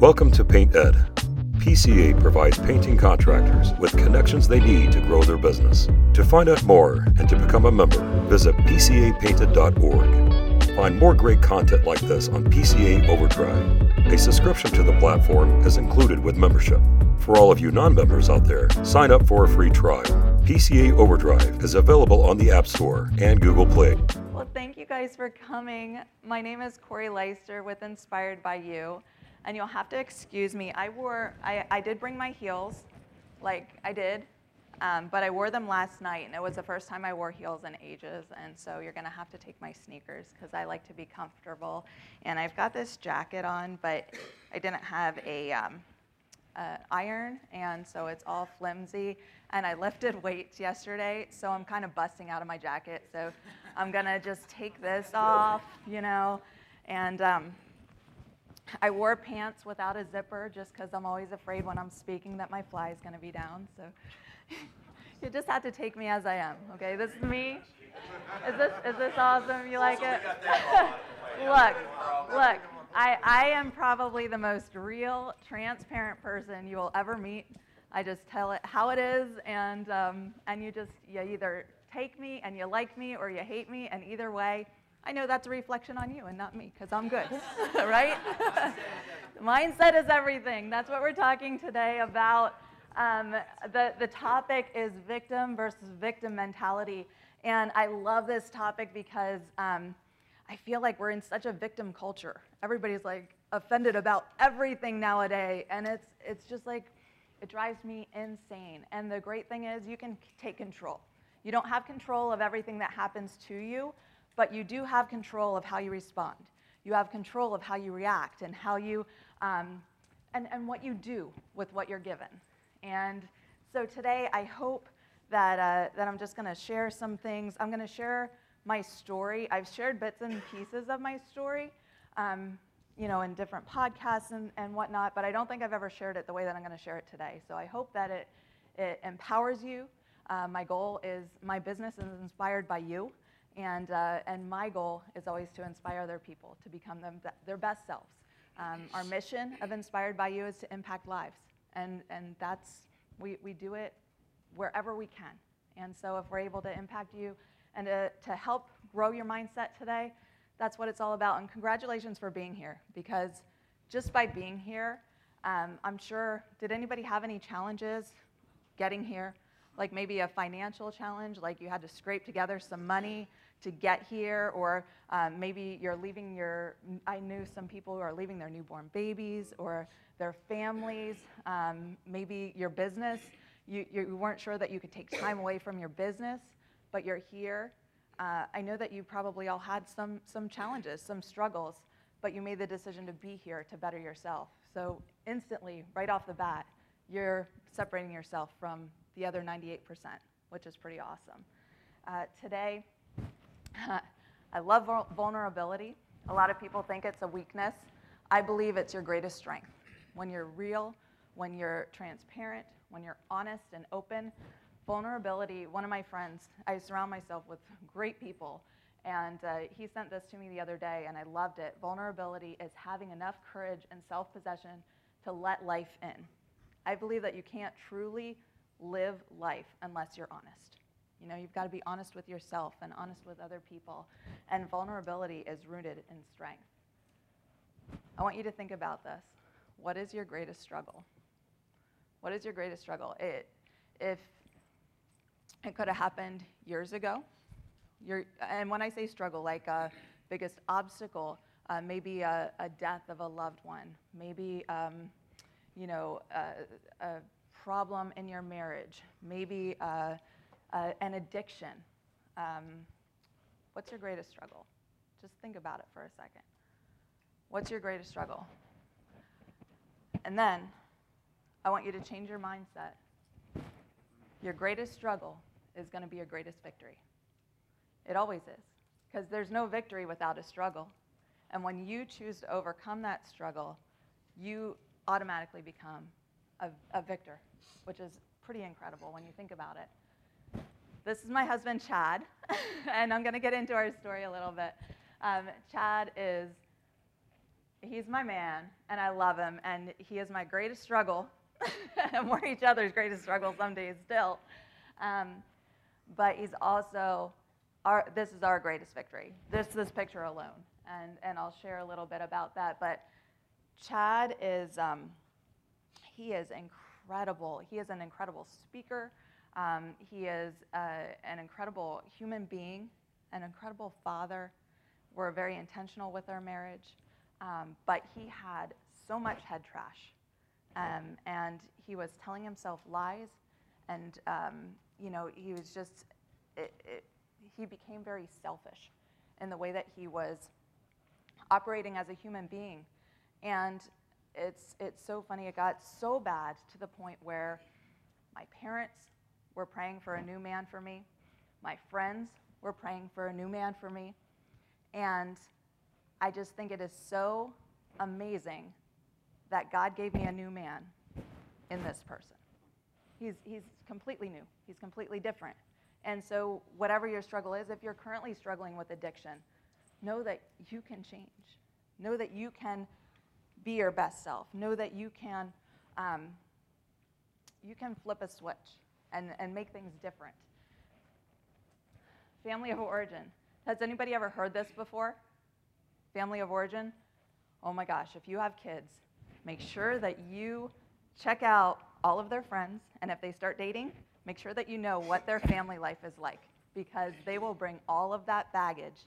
Welcome to Paint Ed. PCA provides painting contractors with connections they need to grow their business. To find out more and to become a member, visit PCApainted.org. Find more great content like this on PCA Overdrive. A subscription to the platform is included with membership. For all of you non members out there, sign up for a free trial. PCA Overdrive is available on the App Store and Google Play. Well, thank you guys for coming. My name is Corrie Leister with Inspired by You and you'll have to excuse me. I wore, I, I did bring my heels, like I did, um, but I wore them last night, and it was the first time I wore heels in ages, and so you're gonna have to take my sneakers because I like to be comfortable. And I've got this jacket on, but I didn't have a um, uh, iron, and so it's all flimsy. And I lifted weights yesterday, so I'm kind of busting out of my jacket. So I'm gonna just take this off, you know, and. Um, I wore pants without a zipper just because I'm always afraid when I'm speaking that my fly is going to be down. So you just have to take me as I am. Okay, this is me. Is this is this awesome? You like it? look, look. I, I am probably the most real, transparent person you will ever meet. I just tell it how it is, and um, and you just you either take me and you like me or you hate me, and either way, I know that's a reflection on you and not me because I'm good, right? Mindset is everything. That's what we're talking today about. Um, the, the topic is victim versus victim mentality. And I love this topic because um, I feel like we're in such a victim culture. Everybody's like offended about everything nowadays. And it's, it's just like, it drives me insane. And the great thing is, you can take control. You don't have control of everything that happens to you, but you do have control of how you respond. You have control of how you react and how you, um, and, and what you do with what you're given. And so today, I hope that, uh, that I'm just to share some things. I'm to share my story. I've shared bits and pieces of my story, um, you know, in different podcasts and, and whatnot, but I don't think I've ever shared it the way that I'm to share it today. So I hope that it, it empowers you. Uh, my goal is my business is inspired by you. And, uh, and my goal is always to inspire other people to become them, their best selves. Um, our mission of Inspired by You is to impact lives. And, and that's, we, we do it wherever we can. And so if we're able to impact you and to, to help grow your mindset today, that's what it's all about. And congratulations for being here because just by being here, um, I'm sure, did anybody have any challenges getting here? Like maybe a financial challenge, like you had to scrape together some money to get here, or um, maybe you're leaving your, I knew some people who are leaving their newborn babies or their families, um, maybe your business. You, you weren't sure that you could take time away from your business, but you're here. Uh, I know that you probably all had some, some challenges, some struggles, but you made the decision to be here to better yourself. So instantly, right off the bat, you're separating yourself from the other 98%, which is pretty awesome. Uh, today, I love vulnerability. A lot of people think it's a weakness. I believe it's your greatest strength. When you're real, when you're transparent, when you're honest and open, vulnerability, one of my friends, I surround myself with great people, and uh, he sent this to me the other day, and I loved it. Vulnerability is having enough courage and self possession to let life in. I believe that you can't truly live life unless you're honest. You know, you've got to be honest with yourself and honest with other people. And vulnerability is rooted in strength. I want you to think about this. What is your greatest struggle? What is your greatest struggle? It, if it could have happened years ago, and when I say struggle, like a biggest obstacle, uh, maybe a, a, death of a loved one, maybe um, you know a, a, problem in your marriage, maybe. Uh, uh, an addiction. Um, what's your greatest struggle? Just think about it for a second. What's your greatest struggle? And then I want you to change your mindset. Your greatest struggle is going to be your greatest victory. It always is. Because there's no victory without a struggle. And when you choose to overcome that struggle, you automatically become a, a victor, which is pretty incredible when you think about it. This is my husband, Chad, and I'm going to get into our story a little bit. Um, Chad is, he's my man, and I love him, and he is my greatest struggle. and we're each other's greatest struggle some days still. Um, but he's also our, this is our greatest victory. This this picture alone, and and I'll share a little bit about that. But Chad is um, he is incredible. He is an incredible speaker. Um, he is uh, an incredible human being, an incredible father. We're very intentional with our marriage, um, but he had so much head trash, um, and he was telling himself lies, and um, you know he was just it, it, he became very selfish in the way that he was operating as a human being, and it's it's so funny. It got so bad to the point where my parents were praying for a new man for me. My friends were praying for a new man for me. And I just think it is so amazing that God gave me a new man in this person. He's, he's completely new, he's completely different. And so, whatever your struggle is, if you're currently struggling with addiction, know that you can change. Know that you can be your best self. Know that you can, um, you can flip a switch and, and make things different. Family of origin. Has anybody ever heard this before? Family of origin? Oh my gosh, if you have kids, make sure that you check out all of their friends, and if they start dating, make sure that you know what their family life is like because they will bring all of that baggage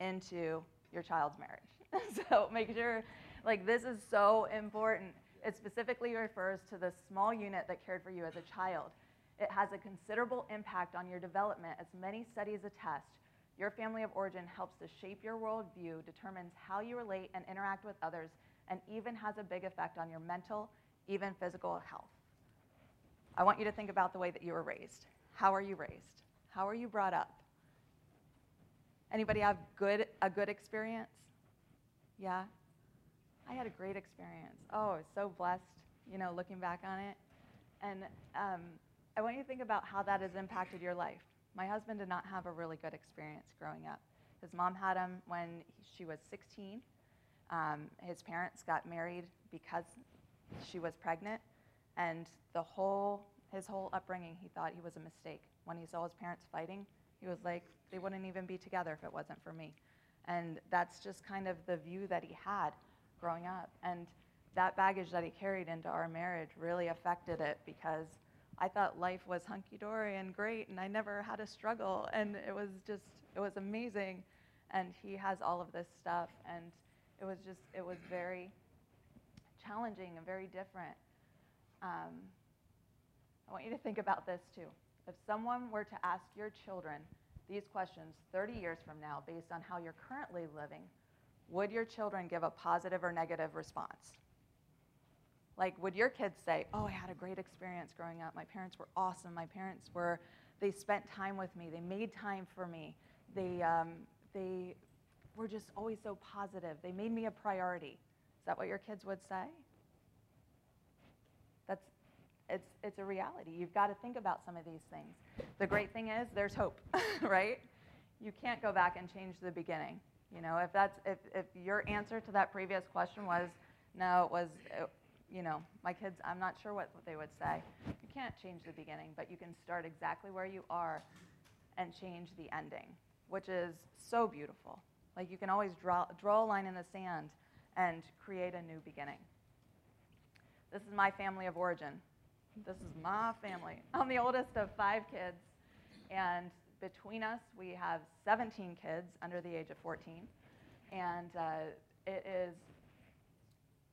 into your child's marriage. so make sure, like, this is so important. It specifically refers to the small unit that cared for you as a child. It has a considerable impact on your development, as many studies attest. Your family of origin helps to shape your worldview, determines how you relate and interact with others, and even has a big effect on your mental, even physical health. I want you to think about the way that you were raised. How are you raised? How are you brought up? Anybody have good a good experience? Yeah. I had a great experience. Oh, I was so blessed, you know, looking back on it. And um, I want you to think about how that has impacted your life. My husband did not have a really good experience growing up. His mom had him when she was 16. Um, his parents got married because she was pregnant, and the whole his whole upbringing, he thought he was a mistake. When he saw his parents fighting, he was like, they wouldn't even be together if it wasn't for me. And that's just kind of the view that he had growing up. And that baggage that he carried into our marriage really affected it because I thought life was hunky dory and great, and I never had a struggle, and it was just, it was amazing. And he has all of this stuff, and it was just, it was very challenging and very different. Um, I want you to think about this too. If someone were to ask your children these questions 30 years from now, based on how you're currently living, would your children give a positive or negative response? Like, would your kids say, Oh, I had a great experience growing up. My parents were awesome. My parents were, they spent time with me. They made time for me. They, um, they were just always so positive. They made me a priority. Is that what your kids would say? That's, it's, it's a reality. You've got to think about some of these things. The great thing is there's hope, right? You can't go back and change the beginning. You know, if that's if, if your answer to that previous question was no, it was it, you know, my kids, I'm not sure what, they would say. You can't change the beginning, but you can start exactly where you are and change the ending, which is so beautiful. Like you can always draw, draw a line in the sand and create a new beginning. This is my family of origin. This is my family. I'm the oldest of five kids, and between us, we have 17 kids under the age of 14. And uh, it is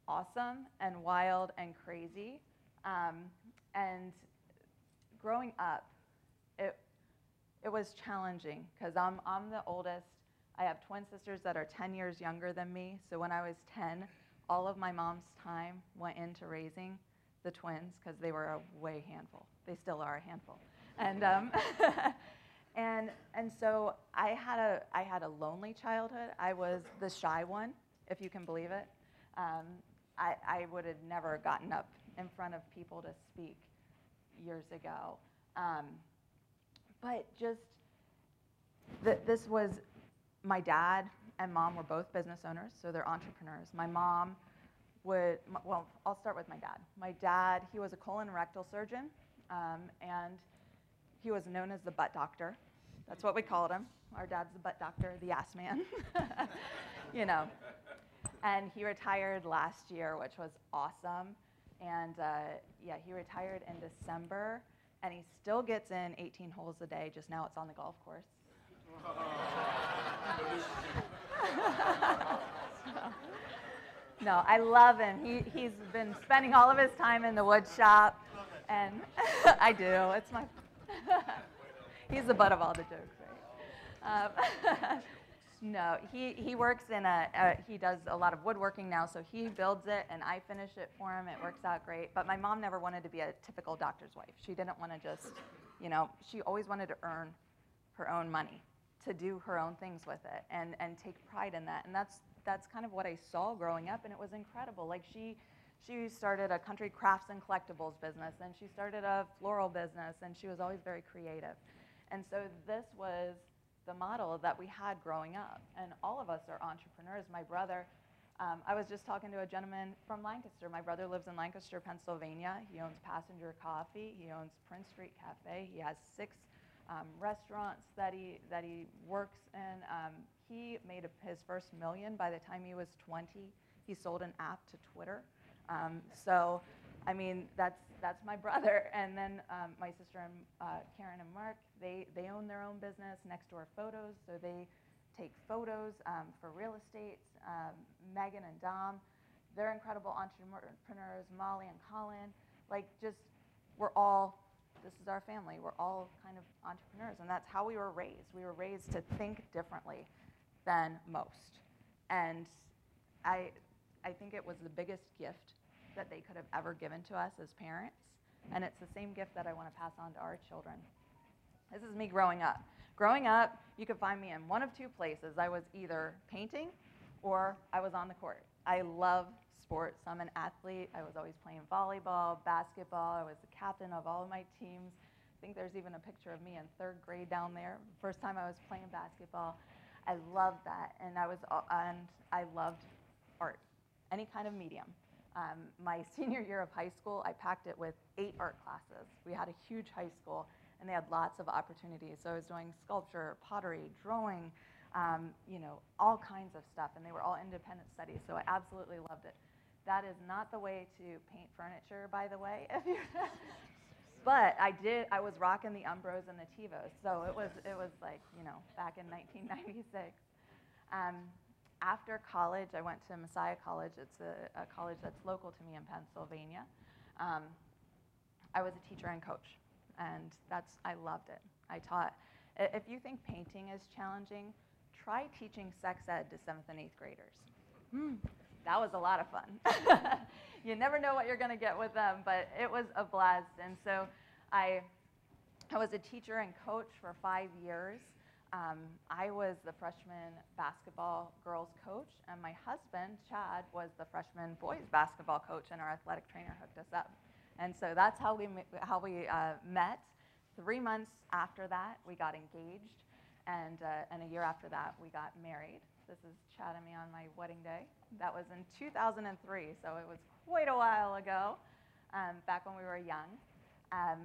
awesome and wild and crazy. Um, and growing up, it, it was challenging because I'm, I'm the oldest. I have twin sisters that are 10 years younger than me. So when I was 10, all of my mom's time went into raising the twins because they were a way handful. They still are a handful. And, um, and, and so I had, a, I had a lonely childhood. I was the shy one, if you can believe it. Um, I, I would have never gotten up in front of people to speak years ago. Um, but just th- this was my dad and mom were both business owners, so they're entrepreneurs. My mom would, well, I'll start with my dad. My dad, he was a colon rectal surgeon, um, and he was known as the butt doctor. That's what we called him. Our dad's the butt doctor, the ass man. you know. And he retired last year, which was awesome. And uh, yeah, he retired in December, and he still gets in 18 holes a day. Just now, it's on the golf course. no, I love him. He, he's been spending all of his time in the wood shop, and I do. It's my. he's the butt of all the jokes, right? Um, no, he, he works in a, a, he does a lot of woodworking now, so he builds it and I finish it for him. It works out great. But my mom never wanted to be a typical doctor's wife. She didn't want to just, you know, she always wanted to earn her own money, to do her own things with it and, and take pride in that. And that's, that's kind of what I saw growing up, and it was incredible. Like she, she started a country crafts and collectibles business, and she started a floral business, and she was always very creative. And so this was the model that we had growing up. And all of us are entrepreneurs. My brother, um, I was just talking to a gentleman from Lancaster. My brother lives in Lancaster, Pennsylvania. He owns Passenger Coffee. He owns Prince Street Cafe. He has six um, restaurants that he that he works in. Um, he made a, his first million by the time he was 20. He sold an app to Twitter. Um, so, I mean, that's that's my brother. And then um, my sister and uh, Karen and Mark, they, they own their own business, Next Door Photos. So they take photos um, for real estate. Um, Megan and Dom, they're incredible entrepreneurs. Molly and Colin, like just, we're all, this is our family. We're all kind of entrepreneurs. And that's how we were raised. We were raised to think differently than most. And I, I think it was the biggest gift that they could have ever given to us as parents. And it's the same gift that I want to pass on to our children. This is me growing up. Growing up, you could find me in one of two places. I was either painting or I was on the court. I love sports. I'm an athlete. I was always playing volleyball, basketball. I was the captain of all of my teams. I think there's even a picture of me in third grade down there. First time I was playing basketball. I loved that, and I was and I loved art, any kind of medium. Um, my senior year of high school, I packed it with eight art classes. We had a huge high school, and they had lots of opportunities. So I was doing sculpture, pottery, drawing, um, you know, all kinds of stuff, and they were all independent studies. So I absolutely loved it. That is not the way to paint furniture, by the way. but I did. I was rocking the Umbros and the Tevas, so it was it was like you know back in 1996. Um, after college, I went to Messiah College. It's a, a college that's local to me in Pennsylvania. Um, I was a teacher and coach, and that's I loved it. I taught. If you think painting is challenging, try teaching sex ed to seventh and eighth graders. Hmm. That was a lot of fun. you never know what you're going to get with them, but it was a blast. And so I, I was a teacher and coach for five years. Um, I was the freshman basketball girls coach, and my husband, Chad, was the freshman boys basketball coach, and our athletic trainer hooked us up. And so that's how we, how we uh, met. Three months after that, we got engaged, and, uh, and a year after that, we got married. This is Chad and me on my wedding day. That was in 2003, so it was quite a while ago, um, back when we were young. Um,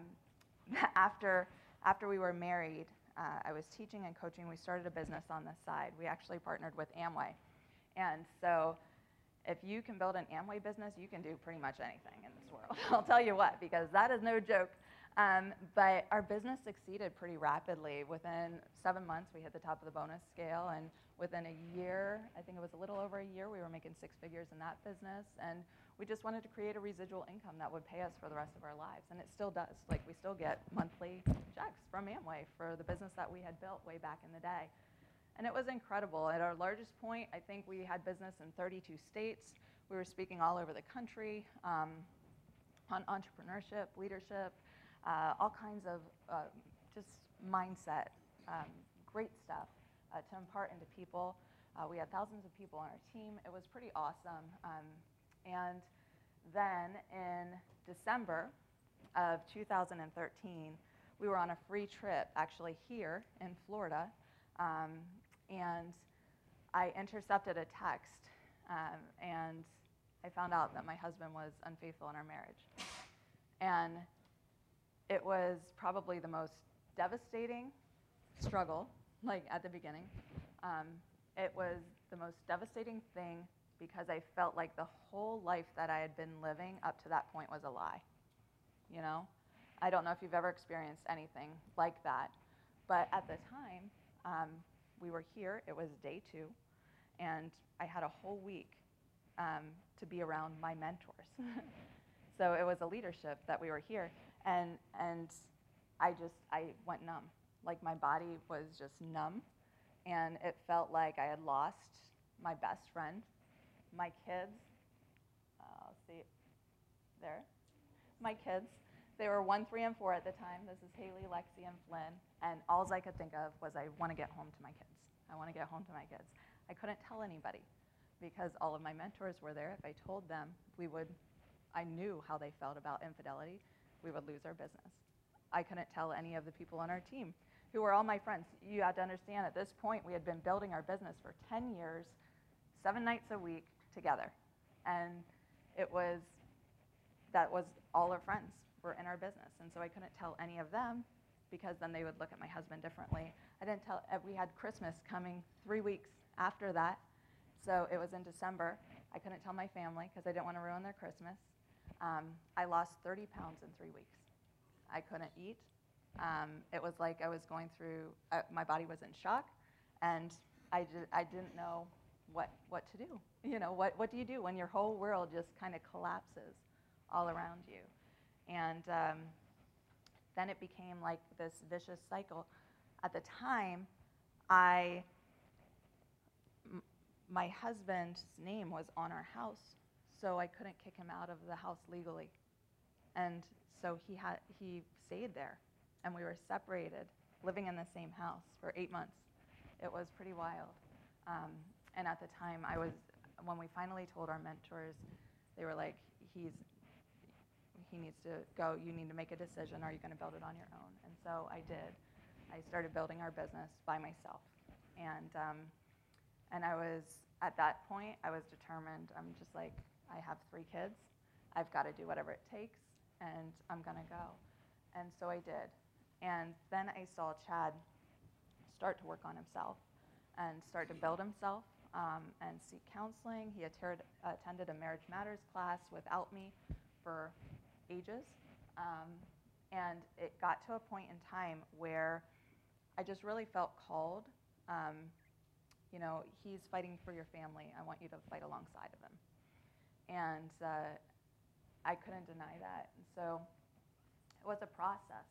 after, after we were married, uh, I was teaching and coaching. We started a business on this side. We actually partnered with Amway. And so if you can build an Amway business, you can do pretty much anything in this world. I'll tell you what, because that is no joke. Um, but our business succeeded pretty rapidly. Within seven months, we hit the top of the bonus scale. And within a year, I think it was a little over a year, we were making six figures in that business. And we just wanted to create a residual income that would pay us for the rest of our lives. And it still does. Like, we still get monthly checks from Amway for the business that we had built way back in the day. And it was incredible. At our largest point, I think we had business in 32 states. We were speaking all over the country um, on entrepreneurship, leadership, uh, all kinds of uh, just mindset, um, great stuff uh, to impart into people. Uh, we had thousands of people on our team. It was pretty awesome. Um, and then in December of 2013, we were on a free trip, actually here in Florida. Um, and I intercepted a text um, and I found out that my husband was unfaithful in our marriage. And it was probably the most devastating struggle, like at the beginning. Um, it was the most devastating thing because I felt like the whole life that I had been living up to that point was a lie. You know? I don't know if you've ever experienced anything like that. But at the time, um, we were here, it was day two, and I had a whole week um, to be around my mentors. so it was a leadership that we were here. And, and I just, I went numb. Like my body was just numb. And it felt like I had lost my best friend, my kids. Uh, see, there. My kids. They were one, three, and four at the time. This is Haley, Lexi, and Flynn. And all I could think of was I want to get home to my kids. I want to get home to my kids. I couldn't tell anybody because all of my mentors were there. If I told them, we would, I knew how they felt about infidelity. We would lose our business. I couldn't tell any of the people on our team who were all my friends. You have to understand at this point, we had been building our business for 10 years, seven nights a week together. And it was, that was all our friends were in our business. And so I couldn't tell any of them because then they would look at my husband differently. I didn't tell, uh, we had Christmas coming three weeks after that. So it was in December. I couldn't tell my family because I didn't want to ruin their Christmas. Um, I lost 30 pounds in three weeks. I couldn't eat. Um, it was like I was going through, uh, my body was in shock, and I, did, I didn't know what, what to do. You know, what, what do you do when your whole world just kind of collapses all around you? And um, then it became like this vicious cycle. At the time, I, m- my husband's name was on our house, so I couldn't kick him out of the house legally. And so he, had, he stayed there, and we were separated, living in the same house for eight months. It was pretty wild. Um, and at the time, I was, when we finally told our mentors, they were like, he's he needs to go, you need to make a decision. Are you going to build it on your own? And so I did. I started building our business by myself. And, um, and I was, at that point, I was determined. I'm just like, I have three kids. I've got to do whatever it takes, and I'm going to go. And so I did. And then I saw Chad start to work on himself and start to build himself um, and seek counseling. He attended a Marriage Matters class without me for ages. Um, and it got to a point in time where I just really felt called. Um, you know, he's fighting for your family. I want you to fight alongside of him. And uh, I couldn't deny that. And so it was a process.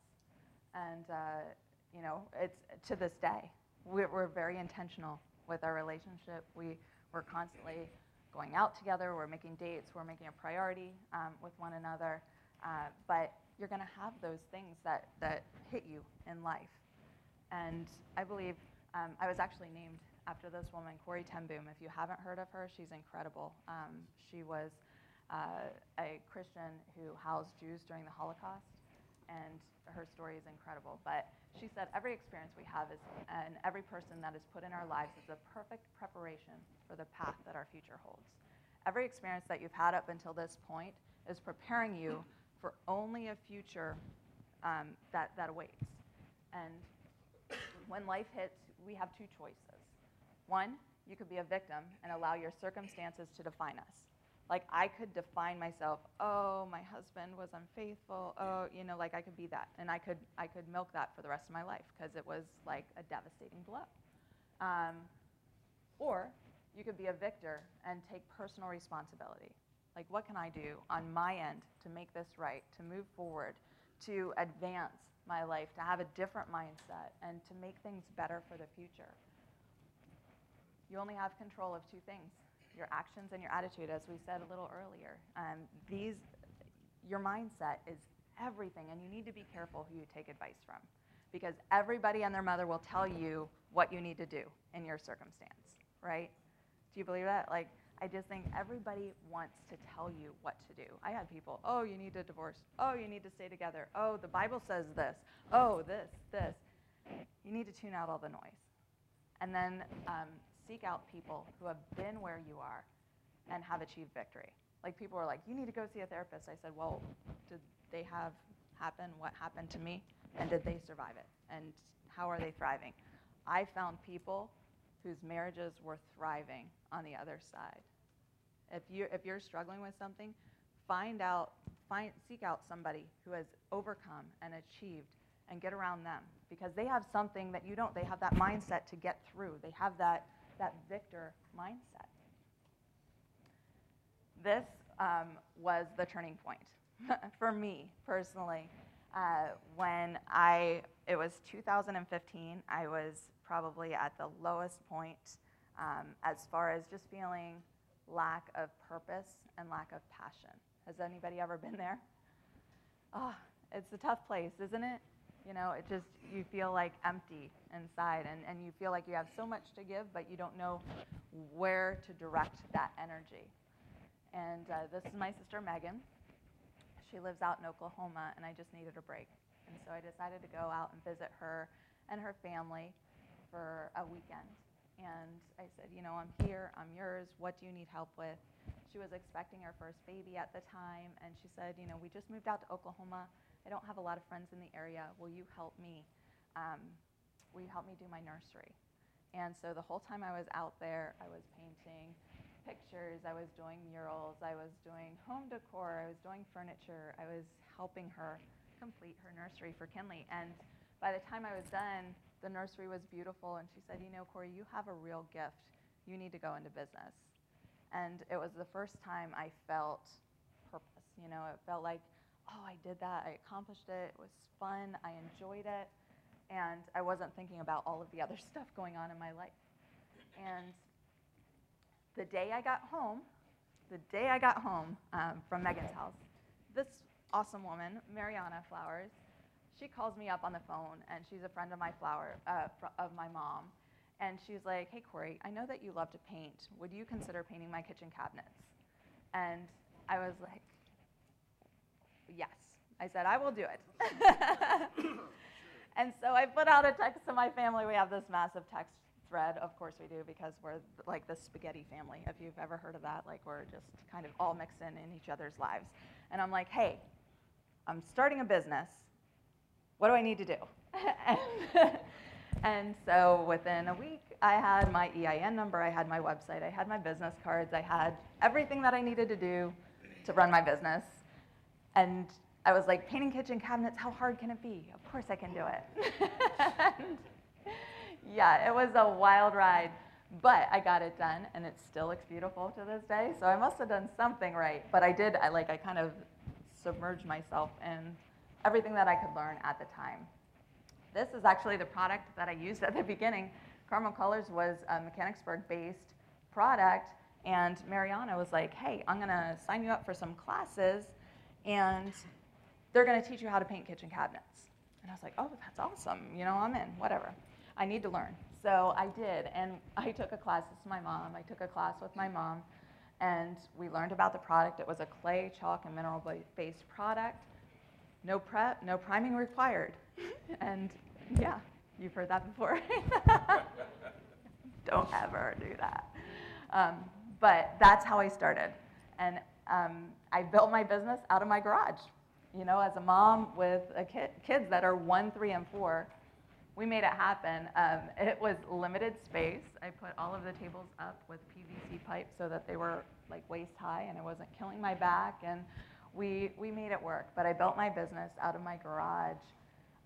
And, uh, you know, it's to this day, we're, we're very intentional with our relationship. We, we're constantly going out together, we're making dates, we're making a priority um, with one another. Uh, but you're going to have those things that, that hit you in life. And I believe um, I was actually named after this woman, Corrie ten Boom. If you haven't heard of her, she's incredible. Um, she was uh, a Christian who housed Jews during the Holocaust, and her story is incredible. But she said every experience we have is, and every person that is put in our lives is a perfect preparation for the path that our future holds. Every experience that you've had up until this point is preparing you for only a future um, that, that awaits. And when life hits, we have two choices. One, you could be a victim and allow your circumstances to define us. Like I could define myself, oh, my husband was unfaithful. Oh, you know, like I could be that. And I could, I could milk that for the rest of my life because it was like a devastating blow. Um, or you could be a victor and take personal responsibility. Like, what can I do on my end to make this right, to move forward, to advance my life, to have a different mindset, and to make things better for the future? You only have control of two things your actions and your attitude, as we said a little earlier. Um, these, your mindset is everything, and you need to be careful who you take advice from because everybody and their mother will tell you what you need to do in your circumstance, right? Do you believe that? Like, I just think everybody wants to tell you what to do. I had people, oh, you need to divorce. Oh, you need to stay together. Oh, the Bible says this. Oh, this, this. You need to tune out all the noise. And then um, seek out people who have been where you are and have achieved victory. Like people were like, you need to go see a therapist. I said, well, did they have happen what happened to me? And did they survive it? And how are they thriving? I found people whose marriages were thriving on the other side. If you're, if you're struggling with something, find out, find, seek out somebody who has overcome and achieved and get around them because they have something that you don't. They have that mindset to get through. They have that, that victor mindset. This um, was the turning point for me personally. Uh, when I, it was 2015, I was probably at the lowest point um, as far as just feeling lack of purpose and lack of passion. Has anybody ever been there? Oh, it's a tough place, isn't it? You know, it just, you feel like empty inside and, and you feel like you have so much to give, but you don't know where to direct that energy. And uh, this is my sister Megan. She lives out in Oklahoma, and I just needed a break. And so I decided to go out and visit her and her family for a weekend. And I said, You know, I'm here, I'm yours. What do you need help with? She was expecting her first baby at the time, and she said, You know, we just moved out to Oklahoma. I don't have a lot of friends in the area. Will you help me? Um, will you help me do my nursery? And so the whole time I was out there, I was painting pictures, I was doing murals, I was doing home decor, I was doing furniture, I was helping her complete her nursery for Kinley. And by the time I was done, the nursery was beautiful, and she said, You know, Corrie, you have a real gift. You need to go into business. And it was the first time I felt purpose. You know, it felt like, oh, I did that, I accomplished it, it was fun, I enjoyed it, and I wasn't thinking about all of the other stuff going on in my life. And the day I got home, the day I got home um, from Megan's house, this awesome woman, Mariana Flowers, she calls me up on the phone, and she's a friend of my flower uh, of my mom, and she's like, "Hey Corrie, I know that you love to paint. Would you consider painting my kitchen cabinets?" And I was like, "Yes." I said, "I will do it." and so I put out a text to my family. We have this massive text thread. Of course we do because we're like the spaghetti family. If you've ever heard of that, like we're just kind of all mixed in in each other's lives. And I'm like, hey, I'm starting a business. What do I need to do? and, and so within a week, I had my EIN number, I had my website, I had my business cards, I had everything that I needed to do to run my business. And I was like, painting kitchen cabinets, how hard can it be? Of course I can do it. yeah, it was a wild ride, but I got it done, and it still looks beautiful to this day. So I must have done something right. But I did, I like, I kind of submerged myself in everything that I could learn at the time. This is actually the product that I used at the beginning. Carmel Colors was a Mechanicsburg-based product, and Mariana was like, "Hey, I'm gonna sign you up for some classes, and they're gonna teach you how to paint kitchen cabinets." And I was like, "Oh, that's awesome! You know, I'm in. Whatever." I need to learn. So I did, and I took a class with my mom. I took a class with my mom, and we learned about the product. It was a clay, chalk, and mineral-based product. No prep, no priming required. and yeah, you've heard that before. Don't ever do that. Um, but that's how I started. And um, I built my business out of my garage. You know, as a mom with a kid, kids that are one, three, and four, we made it happen. Um, it was limited space. I put all of the tables up with PVC pipe so that they were like waist high and it wasn't killing my back. And we, we made it work. But I built my business out of my garage.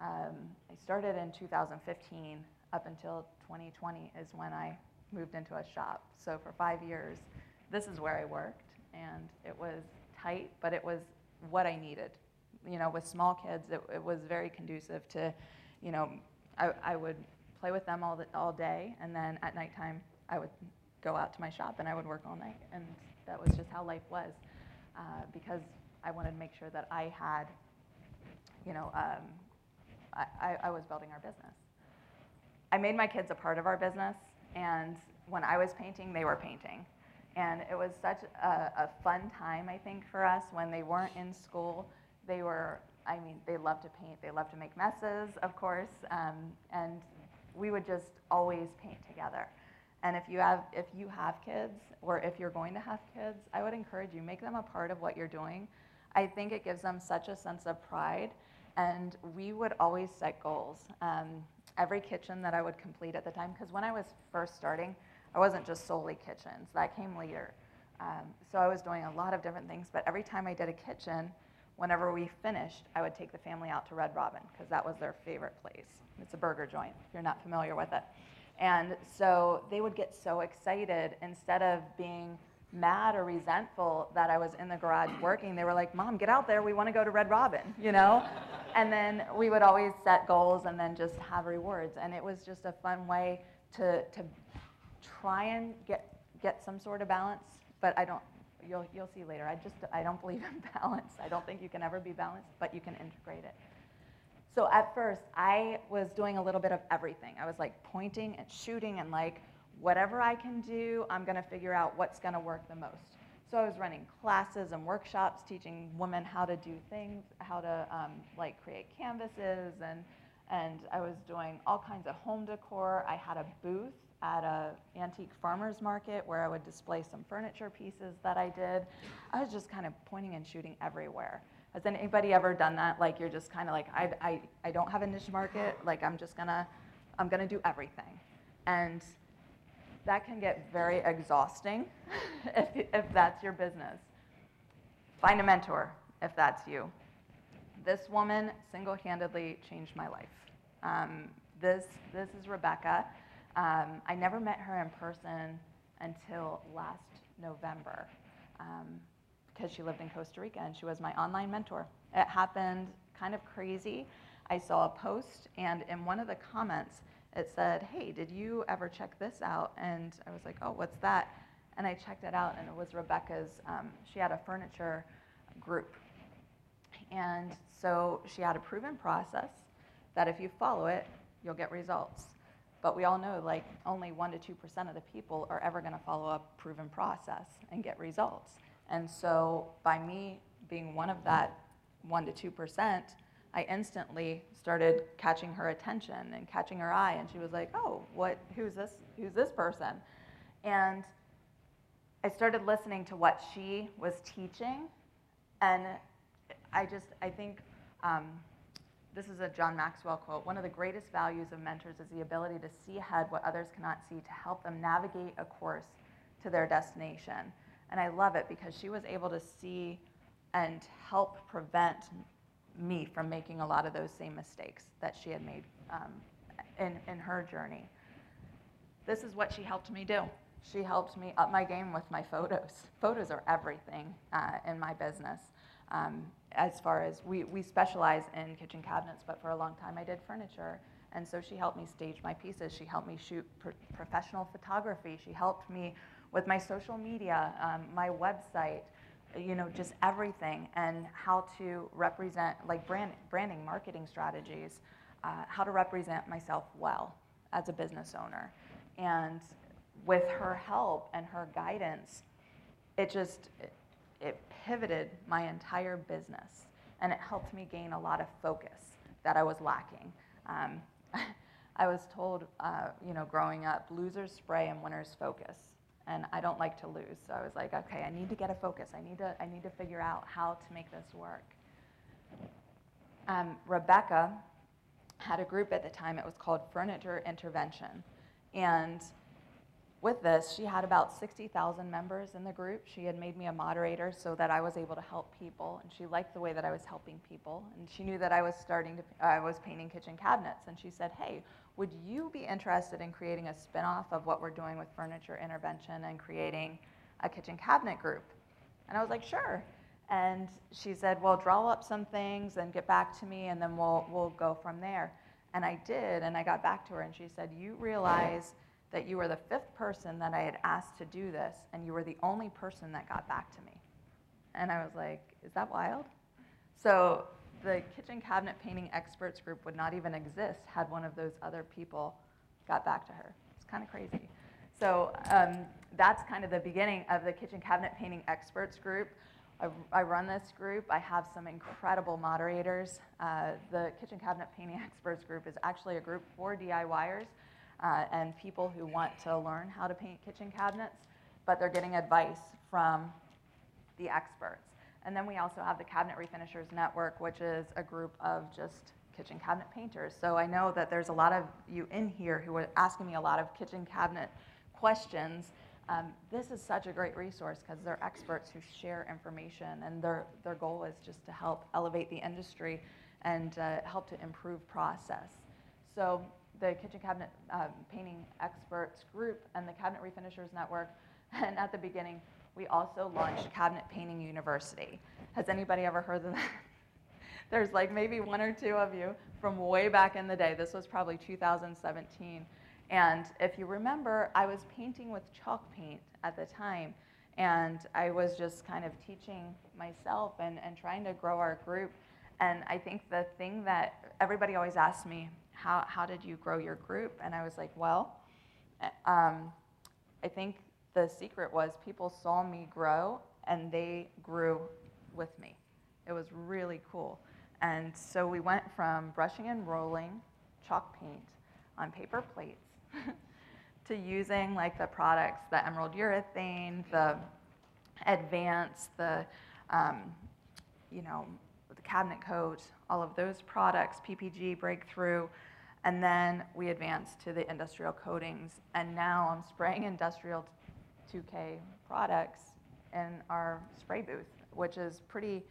Um, I started in 2015 up until 2020 is when I moved into a shop. So for five years, this is where I worked. And it was tight, but it was what I needed. You know, with small kids, it, it was very conducive to, you know, I, I would play with them all, the, all day, and then at nighttime, I would go out to my shop and I would work all night. And that was just how life was uh, because I wanted to make sure that I had, you know, um, I, I was building our business. I made my kids a part of our business, and when I was painting, they were painting. And it was such a, a fun time, I think, for us when they weren't in school. They were I mean, they love to paint. They love to make messes, of course, um, and we would just always paint together. And if you have if you have kids or if you're going to have kids, I would encourage you make them a part of what you're doing. I think it gives them such a sense of pride. And we would always set goals. Um, every kitchen that I would complete at the time, because when I was first starting, I wasn't just solely kitchens. That came later. Um, so I was doing a lot of different things. But every time I did a kitchen, whenever we finished, I would take the family out to Red Robin because that was their favorite place. It's a burger joint, if you're not familiar with it. And so they would get so excited instead of being mad or resentful that I was in the garage working. They were like, Mom, get out there. We want to go to Red Robin, you know? and then we would always set goals and then just have rewards. And it was just a fun way to, to try and get, get some sort of balance. But I don't, you'll, you'll see later. I just, I don't believe in balance. I don't think you can ever be balanced, but you can integrate it. So at first, I was doing a little bit of everything. I was like pointing and shooting and like, whatever I can do, I'm to figure out what's to work the most. So I was running classes and workshops teaching women how to do things, how to um, like create canvases, and and I was doing all kinds of home decor. I had a booth at a antique farmers market where I would display some furniture pieces that I did. I was just kind of pointing and shooting everywhere. Has anybody ever done that? Like you're just kind of like, I, I, I don't have a niche market. Like I'm just gonna, I'm gonna do everything. And that can get very exhausting if, if that's your business. Find a mentor if that's you. This woman single-handedly changed my life. Um, this, this is Rebecca. Um, I never met her in person until last November. Um, because she lived in Costa Rica and she was my online mentor. It happened kind of crazy. I saw a post, and in one of the comments, it said, Hey, did you ever check this out? And I was like, Oh, what's that? And I checked it out, and it was Rebecca's, um, she had a furniture group. And so she had a proven process that if you follow it, you'll get results. But we all know like only 1% to 2% of the people are ever going to follow a proven process and get results. And so by me being one of that 1 to 2%, I instantly started catching her attention and catching her eye and she was like, "Oh, what who's this who's this person?" And I started listening to what she was teaching and I just I think um, this is a John Maxwell quote. One of the greatest values of mentors is the ability to see ahead what others cannot see to help them navigate a course to their destination. And I love it because she was able to see and help prevent me from making a lot of those same mistakes that she had made um, in, in her journey. This is what she helped me do. She helped me up my game with my photos. Photos are everything uh, in my business. Um, as far as we, we specialize in kitchen cabinets, but for a long time I did furniture. And so she helped me stage my pieces. She helped me shoot professional photography. She helped me with my social media, um, my website, you know, just everything, and how to represent, like brand, branding, marketing strategies, uh, how to represent myself well as a business owner. And with her help and her guidance, it just, it, it pivoted my entire business. And it helped me gain a lot of focus that I was lacking. Um, I was told, uh, you know, growing up, losers spray and winners focus and I don't like to lose. So I was like, okay, I need to get a focus. I need to, I need to figure out how to make this work. Um, Rebecca had a group at the time. It was called Furniture Intervention. And with this, she had about 60,000 members in the group. She had made me a moderator so that I was able to help people, and she liked the way that I was helping people. And she knew that I was starting to, I was painting kitchen cabinets, and she said, "Hey, would you be interested in creating a spinoff of what we're doing with furniture intervention and creating a kitchen cabinet group?" And I was like, "Sure." And she said, "Well, draw up some things and get back to me, and then we'll we'll go from there." And I did, and I got back to her, and she said, "You realize." That you were the fifth person that I had asked to do this, and you were the only person that got back to me. And I was like, is that wild? So the kitchen cabinet painting experts group would not even exist had one of those other people got back to her. It's kind of crazy. So um, that's kind of the beginning of the kitchen cabinet painting experts group. I, I run this group. I have some incredible moderators. Uh, the kitchen cabinet painting experts group is actually a group for DIYers uh, and people who want to learn how to paint kitchen cabinets, but they're getting advice from the experts. And then we also have the Cabinet Refinishers Network, which is a group of just kitchen cabinet painters. So I know that there's a lot of you in here who are asking me a lot of kitchen cabinet questions. Um, this is such a great resource because they're experts who share information, and their, their goal is just to help elevate the industry and uh, help to improve process. So the Kitchen Cabinet um, Painting Experts Group and the Cabinet Refinishers Network, and at the beginning, we also launched Cabinet Painting University. Has anybody ever heard of that? There's like maybe one or two of you from way back in the day. This was probably 2017. And if you remember, I was painting with chalk paint at the time. And I was just kind of teaching myself and, and trying to grow our group. And I think the thing that everybody always asks me, how, how did you grow your group? And I was like, well, eh, um, I think the secret was people saw me grow and they grew with me. It was really cool. And so we went from brushing and rolling chalk paint on paper plates to using like the products, the emerald urethane, the advance, the, um, you know, the cabinet coat, all of those products, PPG breakthrough. And then we advanced to the industrial coatings. And now I'm spraying industrial 2K products in our spray booth, which is pretty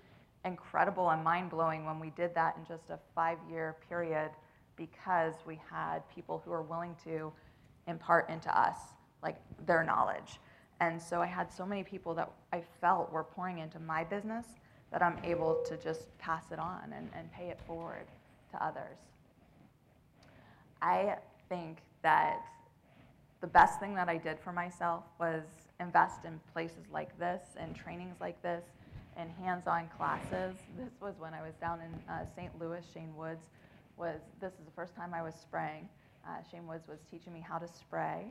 incredible and mind blowing when we did that in just a five year period because we had people who were willing to impart into us like their knowledge. And so I had so many people that I felt were pouring into my business that I'm able to just pass it on and, and pay it forward to others. I think that the best thing that I did for myself was invest in places like this and trainings like this and hands-on classes. This was when I was down in uh, St. Louis. Shane Woods was, this is the first time I was spraying. Uh, Shane Woods was teaching me how to spray.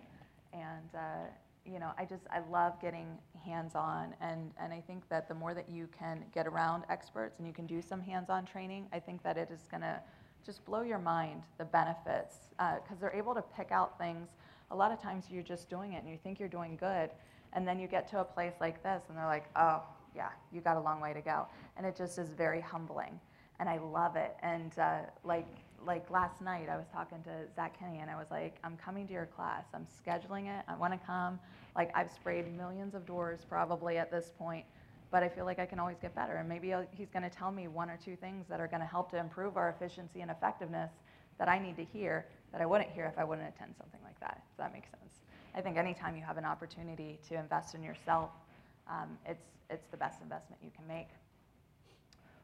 And, uh, you know, I just, I love getting hands-on. And, and I think that the more that you can get around experts and you can do some hands-on training, I think that it is going to just blow your mind, the benefits, because uh, they're able to pick out things. A lot of times you're just doing it and you think you're doing good, and then you get to a place like this and they're like, oh, yeah, you got a long way to go. And it just is very humbling. And I love it. And uh, like, like last night, I was talking to Zach Kenny and I was like, I'm coming to your class. I'm scheduling it. I want to come. Like, I've sprayed millions of doors probably at this point, but I feel like I can always get better. And maybe he's going to tell me one or two things that are going to help to improve our efficiency and effectiveness that I need to hear that I wouldn't hear if I wouldn't attend something like that, if that makes sense. I think anytime you have an opportunity to invest in yourself, um, it's, it's the best investment you can make.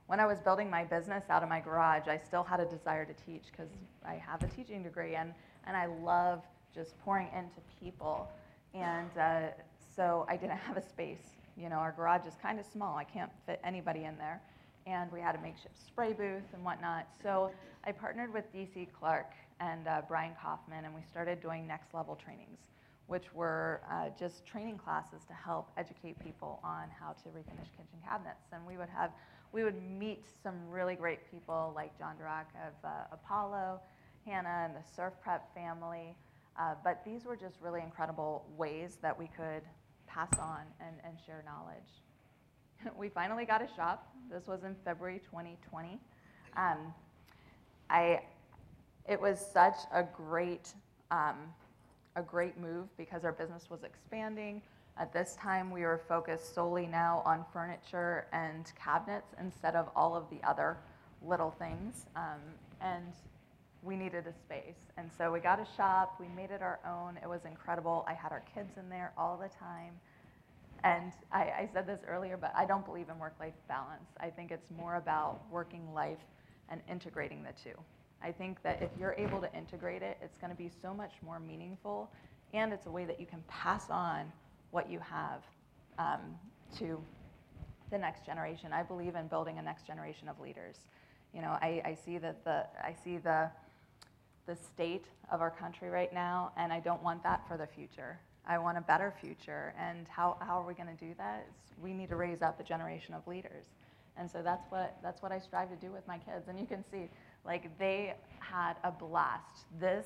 When I was building my business out of my garage, I still had a desire to teach because I have a teaching degree and, and I love just pouring into people. And uh, so I didn't have a space. You know, our garage is kind of small. I can't fit anybody in there. And we had a makeshift spray booth and whatnot. So I partnered with DC Clark and uh, Brian Kaufman, and we started doing next level trainings which were uh, just training classes to help educate people on how to refinish kitchen cabinets. And we would have, we would meet some really great people like John Durock of uh, Apollo, Hannah and the Surf Prep family. Uh, but these were just really incredible ways that we could pass on and, and share knowledge. we finally got a shop. This was in February 2020. Um, I, it was such a great um, a great move because our business was expanding. At this time, we were focused solely now on furniture and cabinets instead of all of the other little things. Um, and we needed a space. And so we got a shop, we made it our own. It was incredible. I had our kids in there all the time. And I, I said this earlier, but I don't believe in work life balance. I think it's more about working life and integrating the two. I think that if you're able to integrate it, it's going to be so much more meaningful, and it's a way that you can pass on what you have um, to the next generation. I believe in building a next generation of leaders. You know, I, I see that the I see the the state of our country right now, and I don't want that for the future. I want a better future, and how, how are we going to do that? It's, we need to raise up a generation of leaders, and so that's what that's what I strive to do with my kids. And you can see like they had a blast. This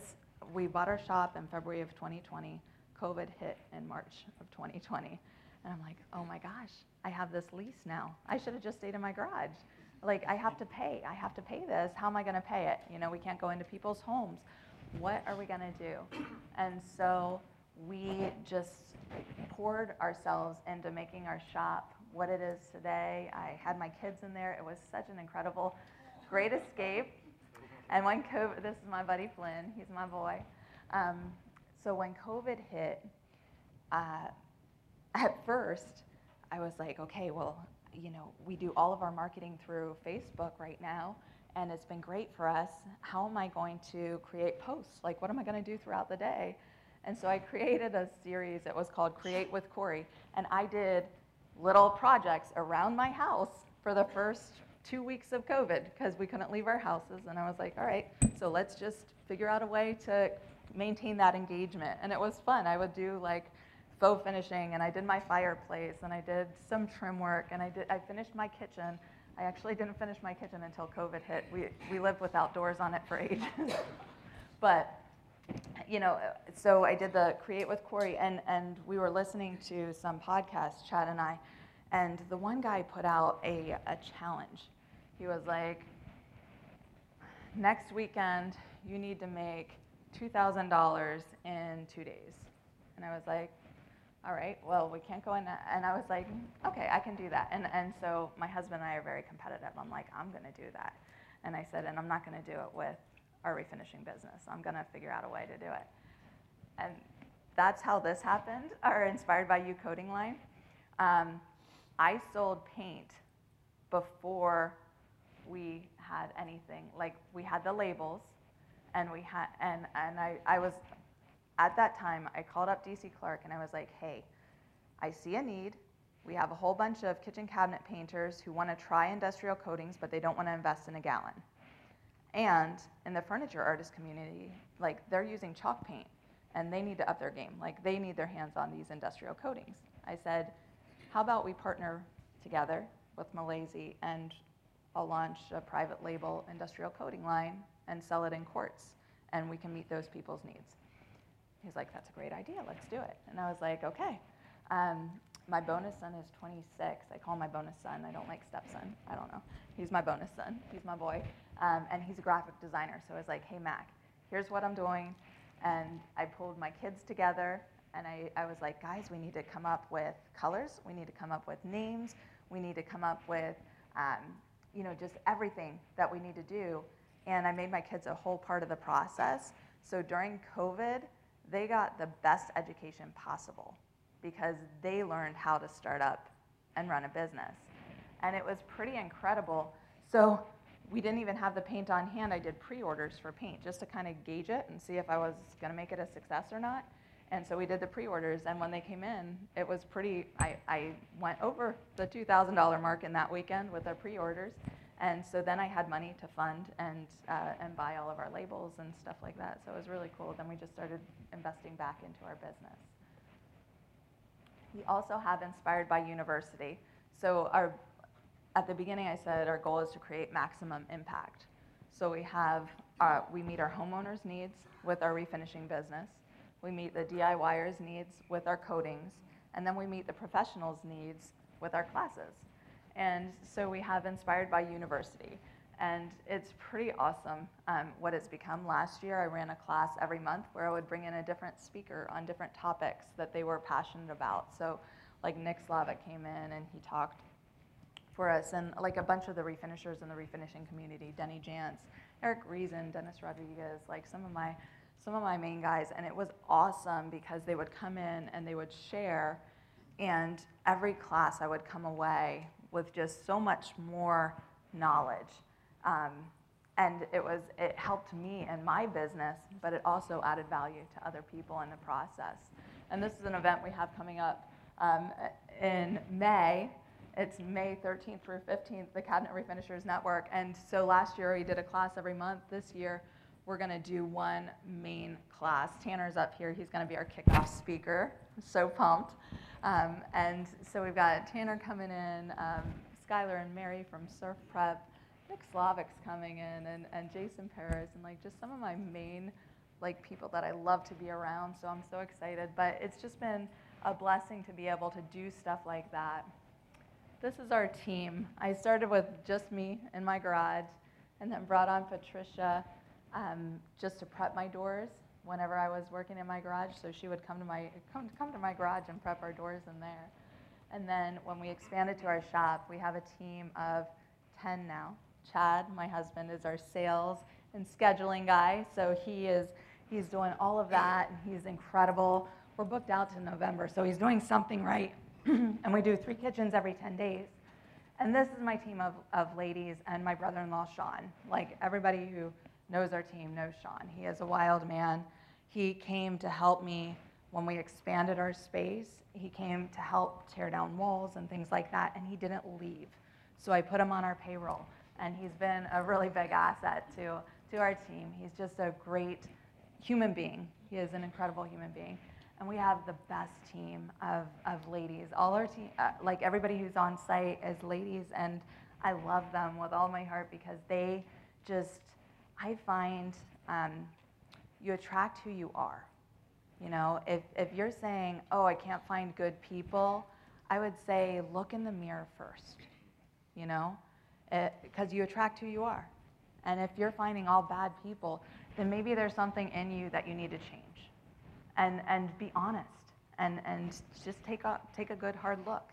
we bought our shop in February of 2020. COVID hit in March of 2020. And I'm like, oh my gosh, I have this lease now. I should have just stayed in my garage. Like, I have to pay. I have to pay this. How am I going to pay it? You know, we can't go into people's homes. What are we going to do? And so we just poured ourselves into making our shop what it is today. I had my kids in there. It was such an incredible, great escape. And when COVID, this is my buddy Flynn, he's my boy. Um, so when COVID hit, uh, at first, I was like, okay, well, you know, we do all of our marketing through Facebook right now, and it's been great for us. How am I going to create posts? Like, what am I going to do throughout the day? And so I created a series that was called Create with Corrie, and I did little projects around my house for the first two weeks of COVID because we couldn't leave our houses. And I was like, all right, so let's just figure out a way to maintain that engagement. And it was fun. I would do like faux finishing and I did my fireplace and I did some trim work and I, did, I finished my kitchen. I actually didn't finish my kitchen until COVID hit. We, we lived without doors on it for ages. but, you know, so I did the Create with Corrie and, and we were listening to some podcasts, Chad and I, and the one guy put out a, a challenge. He was like, next weekend, you need to make $2,000 in two days. And I was like, all right, well, we can't go in that. And I was like, okay, I can do that. And, and so my husband and I are very competitive. I'm like, I'm going to do that. And I said, and I'm not going to do it with our refinishing business. I'm going to figure out a way to do it. And that's how this happened, our Inspired by You coating line. Um, I sold paint before we had anything. Like we had the labels, and we had and and I, I was at that time I called up DC Clark and I was like, hey, I see a need. We have a whole bunch of kitchen cabinet painters who want to try industrial coatings, but they don't want to invest in a gallon. And in the furniture artist community, like they're using chalk paint and they need to up their game. Like they need their hands on these industrial coatings. I said, how about we partner together with Milesi and I'll launch a private label industrial coating line and sell it in quarts, and we can meet those people's needs. He's like, that's a great idea, let's do it. And I was like, okay. Um, my bonus son is 26. I call my bonus son. I don't like stepson. I don't know. He's my bonus son. He's my boy. Um, and he's a graphic designer. So I was like, hey, Mac, here's what I'm doing. And I pulled my kids together and I, I was like, guys, we need to come up with colors. We need to come up with names. We need to come up with, um, you know, just everything that we need to do and I made my kids a whole part of the process. So during COVID, they got the best education possible because they learned how to start up and run a business. And it was pretty incredible. So we didn't even have the paint on hand. I did pre orders for paint just to kind of gauge it and see if I was going to make it a success or not. And so we did the pre orders. And when they came in, it was pretty, I, I went over the $2,000 mark in that weekend with our pre orders. And so then I had money to fund and, uh, and buy all of our labels and stuff like that. So it was really cool. Then we just started investing back into our business. We also have Inspired by University. So our, at the beginning I said our goal is to create maximum impact. So we have, uh, we meet our homeowners' needs with our refinishing business. We meet the DIYers' needs with our coatings. And then we meet the professionals' needs with our classes. And so we have Inspired by University. And it's pretty awesome um, what it's become. Last year, I ran a class every month where I would bring in a different speaker on different topics that they were passionate about. So, like Nick Slavic came in and he talked for us, and like a bunch of the refinishers in the refinishing community, Denny Jantz, Eric Reason, Dennis Rodriguez, like some of my some of my main guys, and it was awesome because they would come in and they would share, and every class I would come away with just so much more knowledge. Um, and it was it helped me in my business, but it also added value to other people in the process. And this is an event we have coming up um, in May. It's May 13th through 15th, the Cabinet Refinishers Network. And so last year we did a class every month. This year we're going to do one main class. Tanner's up here. He's going to be our kickoff speaker. I'm so pumped. Um, and so we've got Tanner coming in, um, Skylar and Mary from Surf Prep, Nick Slavic's coming in, and, and Jason Paris, and like just some of my main like people that I love to be around, so I'm so excited. But it's just been a blessing to be able to do stuff like that. This is our team. I started with just me in my garage and then brought on Patricia um, just to prep my doors whenever I was working in my garage. So she would come to my come, come to my garage and prep our doors in there. And then when we expanded to our shop, we have a team of 10 now. Chad, my husband, is our sales and scheduling guy. So he is he's doing all of that and he's incredible. We're booked out to November, so he's doing something right. and we do three kitchens every 10 days. And this is my team of, of ladies and my brother-in-law, Sean. Like everybody who knows our team knows Sean. He is a wild man. He came to help me when we expanded our space. He came to help tear down walls and things like that, and he didn't leave. So I put him on our payroll, and he's been a really big asset to, to our team. He's just a great human being. He is an incredible human being. And we have the best team of, of ladies. All our team, uh, like everybody who's on site is ladies, and I love them with all my heart because they just, I find um, you attract who you are. You know, if, if you're saying, oh, I can't find good people, I would say look in the mirror first, you know, because you attract who you are. And if you're finding all bad people, then maybe there's something in you that you need to change. And, and be honest and, and just take a, take a good hard look.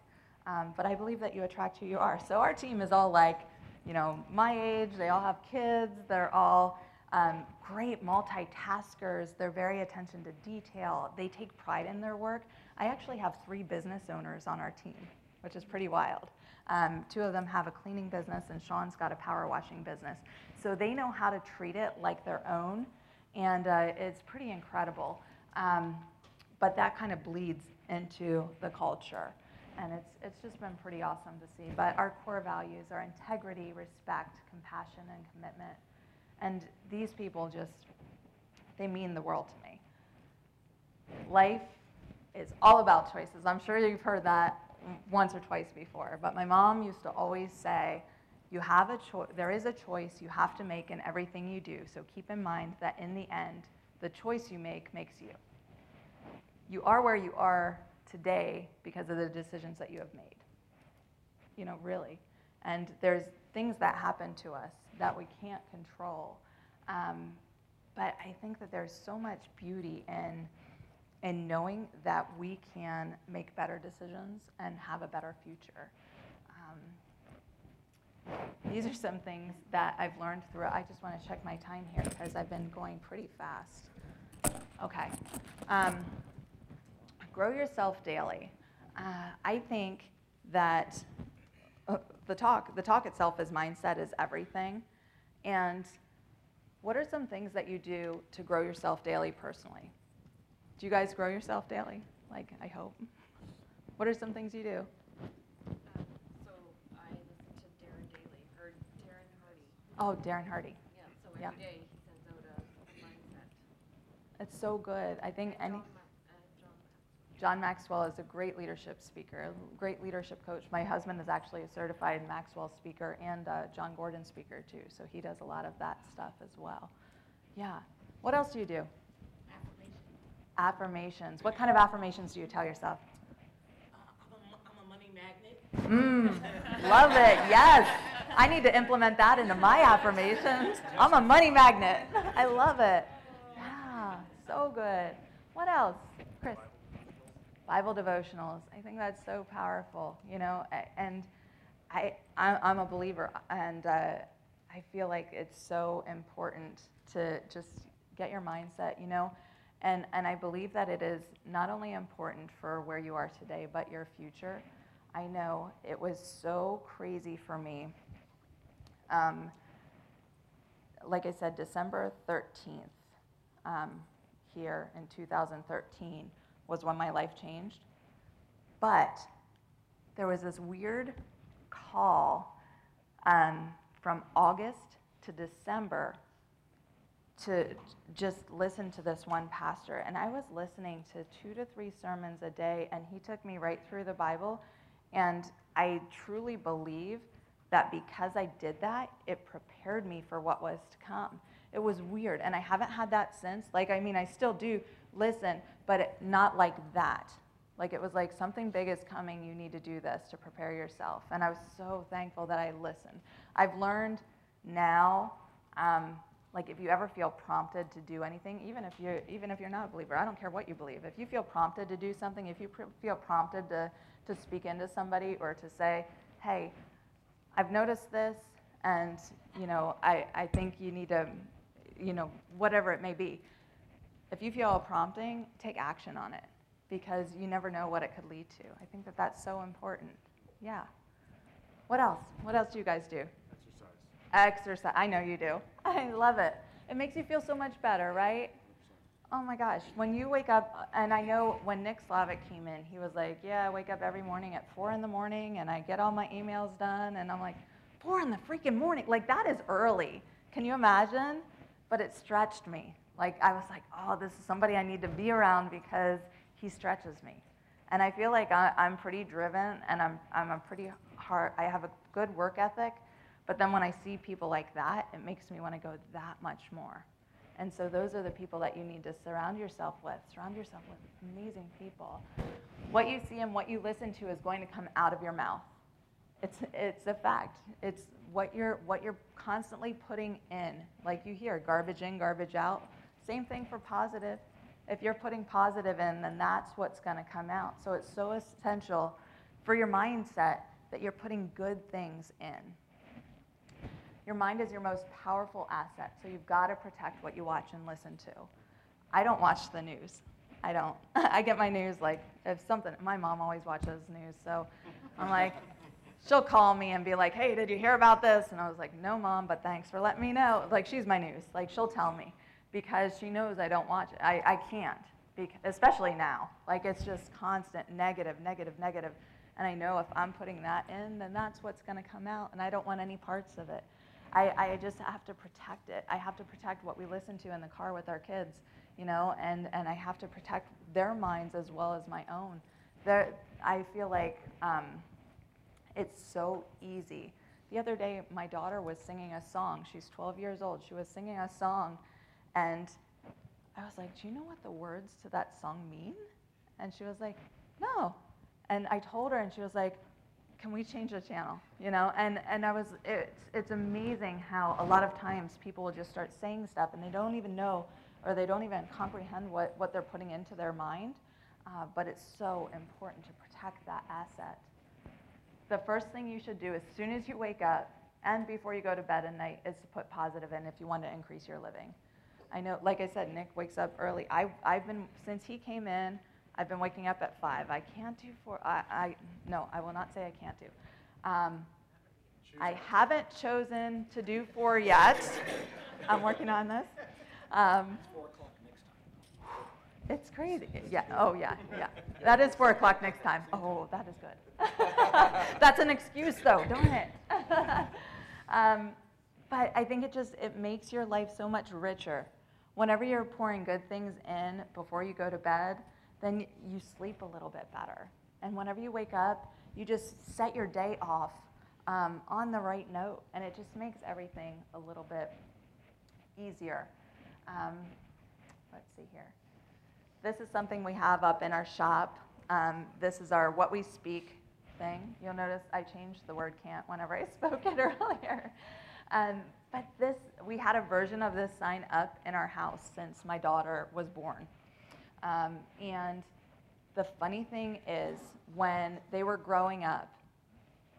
Um, but I believe that you attract who you are. So our team is all like, you know, my age, they all have kids, they're all um, great multitaskers. They're very attention to detail. They take pride in their work. I actually have three business owners on our team, which is pretty wild. Um, two of them have a cleaning business, and Sean's got a power washing business. So they know how to treat it like their own, and uh, it's pretty incredible. Um, but that kind of bleeds into the culture. And it's, it's just been pretty awesome to see. But our core values are integrity, respect, compassion, and commitment. And these people just, they mean the world to me. Life is all about choices. I'm sure you've heard that once or twice before, but my mom used to always say, you have a choice, there is a choice you have to make in everything you do. So keep in mind that in the end, the choice you make makes you. You are where you are today because of the decisions that you have made. You know, really. And there's things that happen to us that we can't control. Um, but I think that there's so much beauty in, in knowing that we can make better decisions and have a better future. Um, these are some things that I've learned through. I just want to check my time here because I've been going pretty fast. Okay. Um, grow yourself daily. Uh, I think that uh, the talk, the talk itself is mindset is everything. And what are some things that you do to grow yourself daily personally? Do you guys grow yourself daily? Like, I hope. What are some things you do? Um, so I listen to Darren Daily, or Darren Hardy. Oh, Darren Hardy. Yeah, so Yeah. every day he sends out a mindset. It's so good. I think any. John Ma- uh, John John Maxwell is a great leadership speaker, a great leadership coach. My husband is actually a certified Maxwell speaker and Jon Gordon speaker too, so he does a lot of that stuff as well. Yeah. What else do you do? Affirmation. Affirmations. What kind of affirmations do you tell yourself? Uh, I'm a, mo- I'm a money magnet. Mmm, love it. Yes. I need to implement that into my affirmations. I'm a money magnet. I love it. Yeah, so good. What else? Bible devotionals. I think that's so powerful, you know, and I- I'm a believer, and uh, I feel like it's so important to just get your mindset, you know, and, and I believe that it is not only important for where you are today, but your future. I know it was so crazy for me. Um, like I said, December 13th um, here in 2013 was when my life changed. But there was this weird call um, from August to December to just listen to this one pastor. And I was listening to two to three sermons a day, and he took me right through the Bible. And I truly believe that because I did that, it prepared me for what was to come. It was weird. And I haven't had that since. Like, I mean, I still do listen, but not like that. Like, it was like something big is coming. You need to do this to prepare yourself. And I was so thankful that I listened. I've learned now, um, like, if you ever feel prompted to do anything, even if, you're, even if you're not a believer, I don't care what you believe. If you feel prompted to do something, if you pr- feel prompted to, to speak into somebody or to say, hey, I've noticed this, and you know, I, I think you need to, you know, whatever it may be. If you feel a prompting, take action on it because you never know what it could lead to. I think that that's so important. Yeah. What else? What else do you guys do? Exercise. Exercise. I know you do. I love it. It makes you feel so much better, right? Oh my gosh. When you wake up, and I know when Nick Slavic came in, he was like, Yeah, I wake up every morning at four in the morning and I get all my emails done. And I'm like, Four in the freaking morning? Like, that is early. Can you imagine? But it stretched me. Like, I was like, Oh, this is somebody I need to be around because he stretches me. And I feel like I, I'm pretty driven and I'm, I'm a pretty hard, I have a good work ethic. But then when I see people like that, it makes me want to go that much more. And so those are the people that you need to surround yourself with. Surround yourself with amazing people. What you see and what you listen to is going to come out of your mouth. It's, it's a fact. It's what you're, what you're constantly putting in. Like you hear, garbage in, garbage out. Same thing for positive. If you're putting positive in, then that's what's going to come out. So it's so essential for your mindset that you're putting good things in. Your mind is your most powerful asset, so you've got to protect what you watch and listen to. I don't watch the news. I don't. I get my news like if something. My mom always watches news, so I'm like, she'll call me and be like, "Hey, did you hear about this?" And I was like, "No, mom, but thanks for letting me know." Like she's my news. Like she'll tell me because she knows I don't watch it. I, I can't, especially now. Like it's just constant negative, negative, negative. And I know if I'm putting that in, then that's what's going to come out, and I don't want any parts of it. I, I just have to protect it. I have to protect what we listen to in the car with our kids, you know, and, and I have to protect their minds as well as my own. There, I feel like um, it's so easy. The other day, my daughter was singing a song. She's 12 years old. She was singing a song, and I was like, Do you know what the words to that song mean? And she was like, No. And I told her, and she was like, can we change the channel? You know? And and i was it's it's amazing how a lot of times people will just start saying stuff and they don't even know or they don't even comprehend what what they're putting into their mind. Uh, but it's so important to protect that asset. The first thing you should do as soon as you wake up and before you go to bed at night is to put positive in if you want to increase your living i know like i said nick wakes up early I, i've been since he came in I've been waking up at five. I can't do four. I, I no, I will not say I can't do. Um, I haven't chosen to do four yet. I'm working on this. Um, it's crazy. Yeah. Oh, yeah. Yeah. That is four o'clock next time. Oh, that is good. That's an excuse, though. don't it. um, but I think it just it makes your life so much richer. Whenever you're pouring good things in before you go to bed, then you sleep a little bit better. And whenever you wake up, you just set your day off um, on the right note, and it just makes everything a little bit easier. Um, let's see here. This is something we have up in our shop. Um, this is our What We Speak thing. You'll notice I changed the word can't whenever I spoke it earlier. But this, we had a version of this sign up in our house since my daughter was born. Um, and the funny thing is, when they were growing up,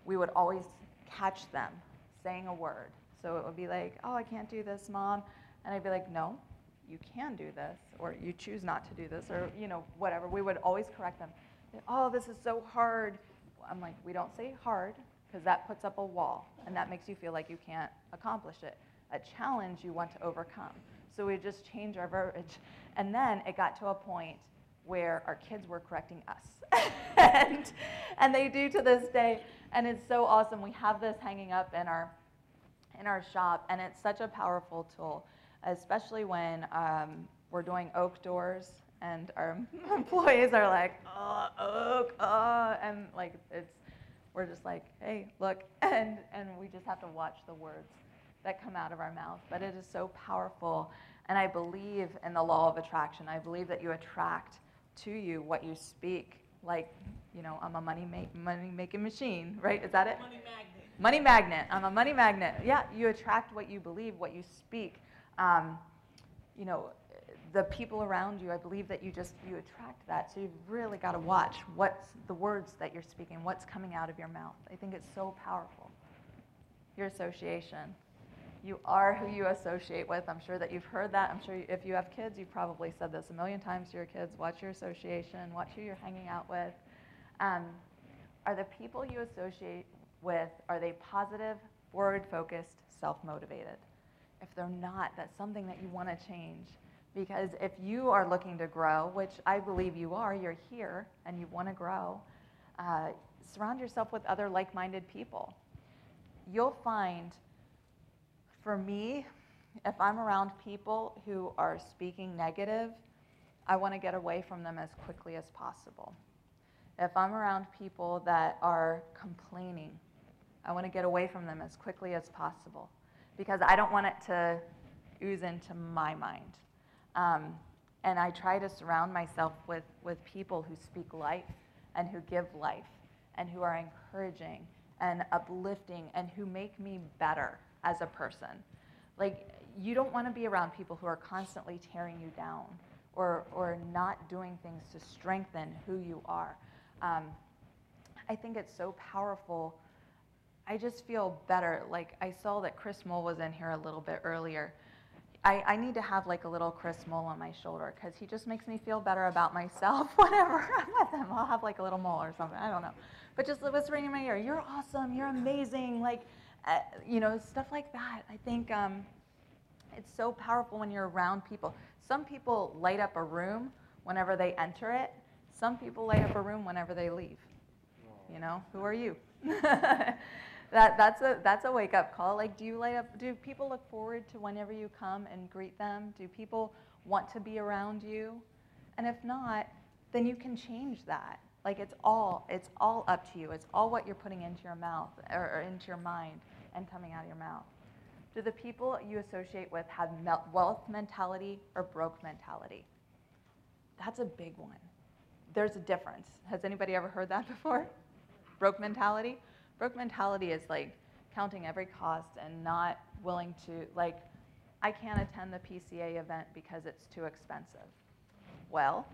we would always catch them saying a word. So it would be like, oh, I can't do this, mom. And I'd be like, no, you can do this, or you choose not to do this, or, you know, whatever. We would always correct them. Oh, this is so hard. I'm like, we don't say hard, because that puts up a wall, and that makes you feel like you can't accomplish it. A challenge you want to overcome. So we just change our verbiage. And then it got to a point where our kids were correcting us. and, and they do to this day. And it's so awesome. We have this hanging up in our, in our shop, and it's such a powerful tool, especially when um, we're doing oak doors and our employees are like, oh, oak, oh, and like it's, we're just like, hey, look, and, and we just have to watch the words that come out of our mouth, but it is so powerful. And I believe in the law of attraction. I believe that you attract to you what you speak. Like, you know, I'm a money, make, money making machine, right? Is that it? Money magnet. Money magnet. I'm a money magnet. Yeah, you attract what you believe, what you speak. Um, you know, the people around you, I believe that you just you attract that. So you've really got to watch what's the words that you're speaking, what's coming out of your mouth. I think it's so powerful. Your association. You are who you associate with. I'm sure that you've heard that. I'm sure if you have kids, you've probably said this a million times to your kids. Watch your association. Watch who you're hanging out with. Um, are the people you associate with are they positive, forward-focused, self-motivated? If they're not, that's something that you want to change. Because if you are looking to grow, which I believe you are, you're here and you want to grow, uh, surround yourself with other like minded people. You'll find, for me, if I'm around people who are speaking negative, I want to get away from them as quickly as possible. If I'm around people that are complaining, I want to get away from them as quickly as possible because I don't want it to ooze into my mind. Um, and I try to surround myself with, with people who speak life and who give life and who are encouraging and uplifting and who make me better as a person. Like, you don't want to be around people who are constantly tearing you down or, or not doing things to strengthen who you are. Um, I think it's so powerful. I just feel better. Like, I saw that Chris Mole was in here a little bit earlier. I, I need to have like a little Chris mole on my shoulder because he just makes me feel better about myself whenever I'm with him. I'll have like a little mole or something. I don't know. But just whispering in my ear, you're awesome, you're amazing, like, uh, you know, stuff like that. I think um, it's so powerful when you're around people. Some people light up a room whenever they enter it. Some people light up a room whenever they leave. You know, who are you? that, that's a that's a wake up call. Like, do you light up? Do people look forward to whenever you come and greet them? Do people want to be around you? And if not, then you can change that. Like, it's all it's all up to you. It's all what you're putting into your mouth or, or into your mind and coming out of your mouth. Do the people you associate with have wealth mentality or broke mentality? That's a big one. There's a difference. Has anybody ever heard that before? Broke mentality? Broke mentality is like counting every cost and not willing to, like, I can't attend the PCA event because it's too expensive. Well,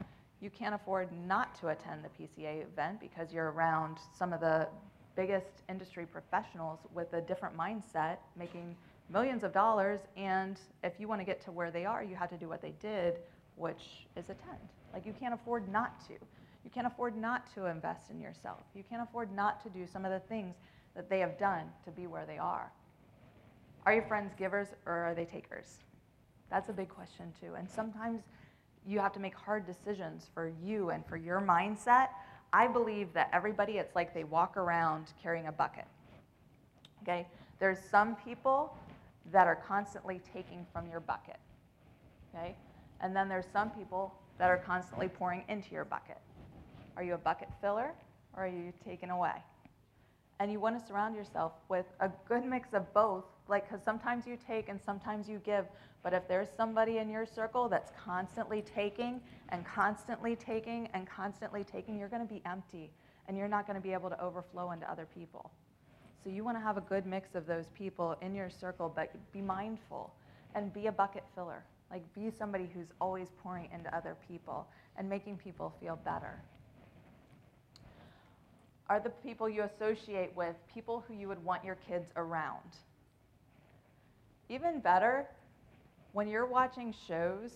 you can't afford not to attend the PCA event because you're around some of the biggest industry professionals with a different mindset making millions of dollars. And if you want to get to where they are, you have to do what they did, which is attend. Like, you can't afford not to. You can't afford not to invest in yourself. You can't afford not to do some of the things that they have done to be where they are. Are your friends givers or are they takers? That's a big question, too. And sometimes you have to make hard decisions for you and for your mindset. I believe that everybody, it's like they walk around carrying a bucket. Okay? There's some people that are constantly taking from your bucket. Okay? And then there's some people that are constantly pouring into your bucket. Are you a bucket filler or are you taken away? And you want to surround yourself with a good mix of both, like, because sometimes you take and sometimes you give. But if there's somebody in your circle that's constantly taking and constantly taking and constantly taking, you're going to be empty and you're not going to be able to overflow into other people. So you want to have a good mix of those people in your circle, but be mindful and be a bucket filler. Like, be somebody who's always pouring into other people and making people feel better are the people you associate with people who you would want your kids around. Even better, when you're watching shows,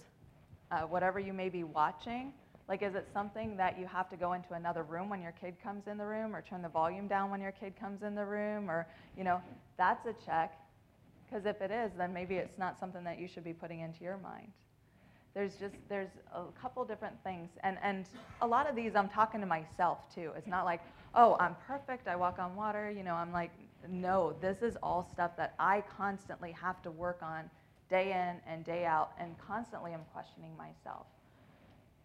uh, whatever you may be watching, like is it something that you have to go into another room when your kid comes in the room or turn the volume down when your kid comes in the room or, you know, that's a check. Because if it is, then maybe it's not something that you should be putting into your mind there's just there's a couple different things and and a lot of these i'm talking to myself too it's not like oh i'm perfect i walk on water you know i'm like no this is all stuff that i constantly have to work on day in and day out and constantly i'm questioning myself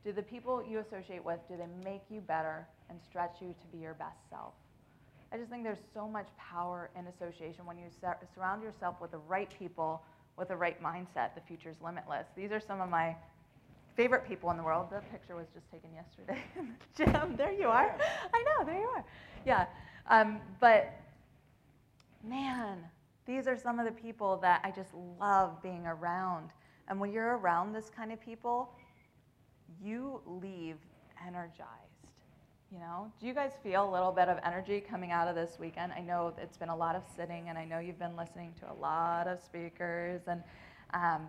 do the people you associate with do they make you better and stretch you to be your best self I just think there's so much power in association when you sur- surround yourself with the right people with the right mindset. The future's limitless. These are some of my favorite people in the world. The picture was just taken yesterday in the gym. There you are. I know, there you are. Yeah. Um, but man, these are some of the people that I just love being around. And when you're around this kind of people, you leave energized. You know, do you guys feel a little bit of energy coming out of this weekend? I know it's been a lot of sitting, and I know you've been listening to a lot of speakers, and um,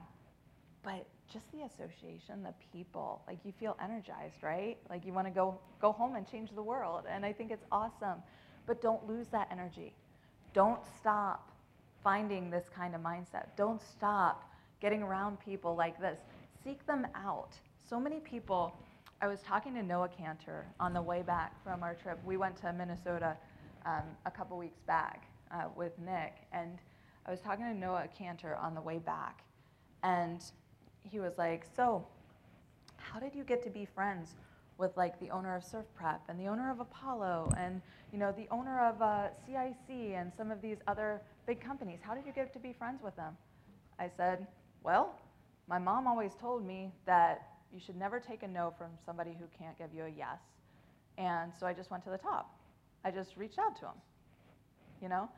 but just the association, the people, like you feel energized, right? Like you want to go go home and change the world, and I think it's awesome. But don't lose that energy. Don't stop finding this kind of mindset. Don't stop getting around people like this. Seek them out. So many people I was talking to Noah Cantor on the way back from our trip. We went to Minnesota um, a couple weeks back uh, with Nick, and I was talking to Noah Cantor on the way back, and he was like, "So, how did you get to be friends with like the owner of Surf Prep and the owner of Apollo and you know the owner of uh, CIC and some of these other big companies? How did you get to be friends with them?" I said, "Well, my mom always told me that." You should never take a no from somebody who can't give you a yes. And so I just went to the top. I just reached out to them, you know?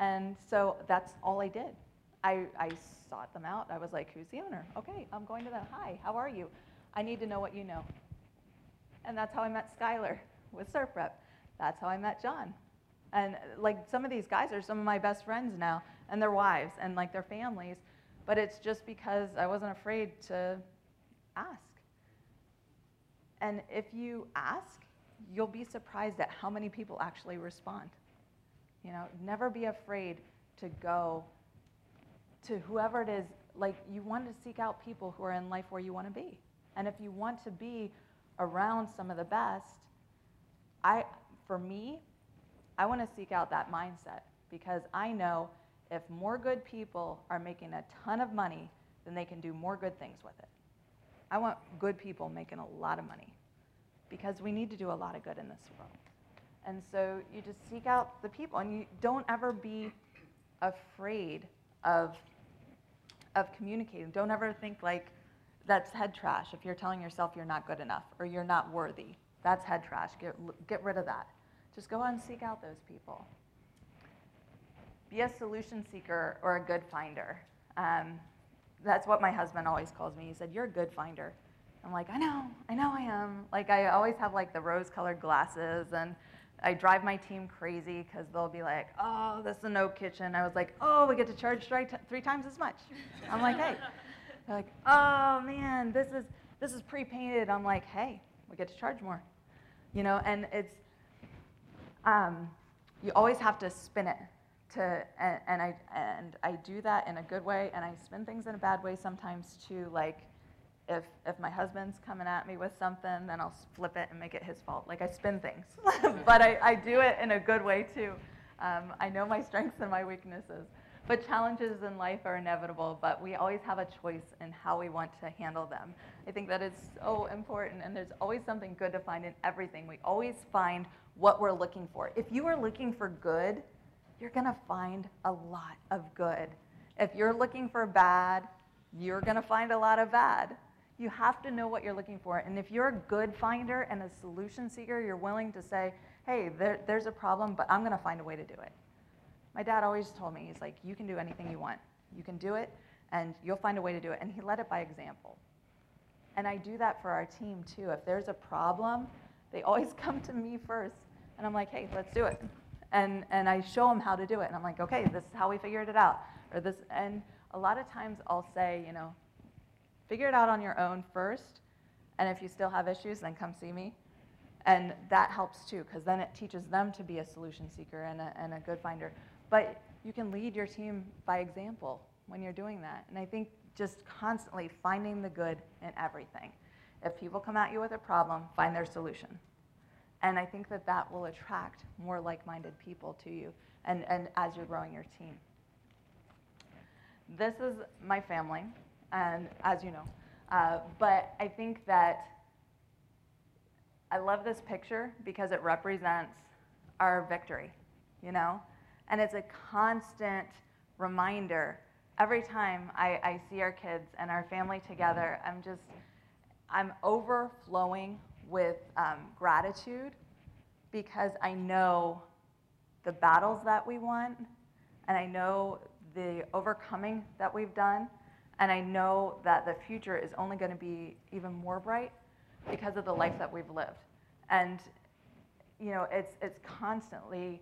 And so that's all I did. I, I sought them out. I was like, who's the owner? Okay, I'm going to them. Hi, how are you? I need to know what you know. And that's how I met Skylar with Surf Prep. That's how I met John. And like some of these guys are some of my best friends now, and their wives and like their families. But it's just because I wasn't afraid to ask. And if you ask, you'll be surprised at how many people actually respond. You know, never be afraid to go to whoever it is. Like, you want to seek out people who are in life where you want to be. And if you want to be around some of the best, I, for me, I want to seek out that mindset because I know if more good people are making a ton of money, then they can do more good things with it. I want good people making a lot of money because we need to do a lot of good in this world. And so you just seek out the people and you don't ever be afraid of, of communicating. Don't ever think like that's head trash if you're telling yourself you're not good enough or you're not worthy. That's head trash. Get, get rid of that. Just go out and seek out those people. Be a solution seeker or a good finder. Um, that's what my husband always calls me. He said, You're a good finder. I'm like, I know, I know I am. Like, I always have like the rose colored glasses, and I drive my team crazy because they'll be like, oh, this is a no kitchen. I was like, oh, we get to charge three, times as much. I'm like, hey. They're like, oh man, this is this is pre-painted. I'm like, hey, we get to charge more, you know. And it's um, you always have to spin it to, and, and I and I do that in a good way, and I spin things in a bad way sometimes too. Like if if my husband's coming at me with something, then I'll flip it and make it his fault. Like I spin things, but I, I do it in a good way too. Um, I know my strengths and my weaknesses. But challenges in life are inevitable, but we always have a choice in how we want to handle them. I think that is so important, and there's always something good to find in everything. We always find what we're looking for. If you are looking for good, you're to find a lot of good. If you're looking for bad, you're to find a lot of bad. You have to know what you're looking for. And if you're a good finder and a solution seeker, you're willing to say, hey, there, there's a problem, but I'm going to find a way to do it. My dad always told me, he's like, you can do anything you want. You can do it, and you'll find a way to do it. And he led it by example. And I do that for our team too. If there's a problem, they always come to me first. And I'm like, hey, let's do it. And, and I show them how to do it. And I'm like, okay, this is how we figured it out. Or this, and a lot of times I'll say, you know, figure it out on your own first. And if you still have issues, then come see me. And that helps too, because then it teaches them to be a solution seeker and a, and a good finder. But you can lead your team by example when you're doing that. And I think just constantly finding the good in everything. If people come at you with a problem, find their solution. And I think that that will attract more like minded people to you and, and as you're growing your team. This is my family, and as you know. Uh, but I think that I love this picture because it represents our victory. you know? And it's a constant reminder. Every time I, I see our kids and our family together, I'm just, I'm overflowing with um, gratitude because I know the battles that we won, and I know the overcoming that we've done, and I know that the future is only going to be even more bright because of the life that we've lived. And you know, it's it's constantly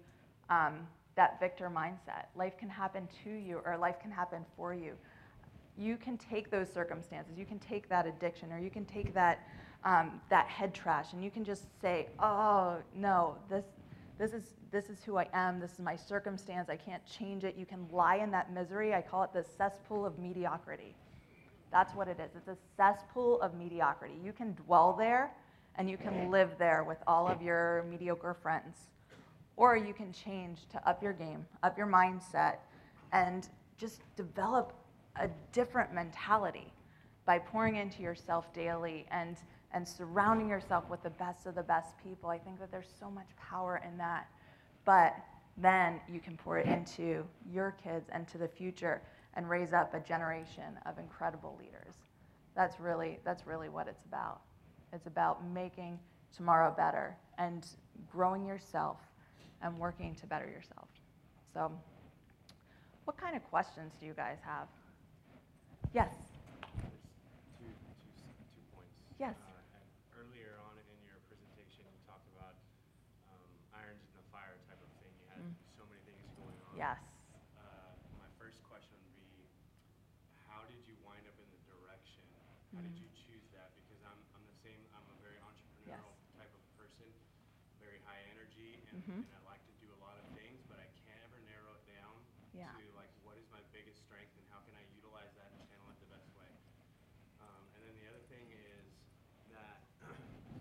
um, that victor mindset. Life can happen to you, or life can happen for you. You can take those circumstances, you can take that addiction, or you can take that um, that head trash, and you can just say, "Oh no, this this is this is who I am. This is my circumstance. I can't change it." You can lie in that misery. I call it the cesspool of mediocrity. That's what it is. It's a cesspool of mediocrity. You can dwell there, and you can live there with all of your mediocre friends or you can change to up your game, up your mindset, and just develop a different mentality by pouring into yourself daily and, and surrounding yourself with the best of the best people. I think that there's so much power in that. But then you can pour it into your kids and to the future and raise up a generation of incredible leaders. That's really, that's really what it's about. It's about making tomorrow better and growing yourself and working to better yourself. So, what kind of questions do you guys have? Yes. Two, two, two points. Yes. Uh, and Earlier on in your presentation, you talked about um, irons in the fire type of thing. You had Mm. so many things going on. Yes. Uh, My first question would be, how did you wind up in the direction? How did Mm. you choose that? Because I'm, I'm the same, I'm a very entrepreneurial type of person, very high energy, and, Mhm. and I like to do a lot of things, but I can't ever narrow it down Yeah. to like, what is my biggest strength and how can I utilize that and channel it the best way? Um, and then the other thing is that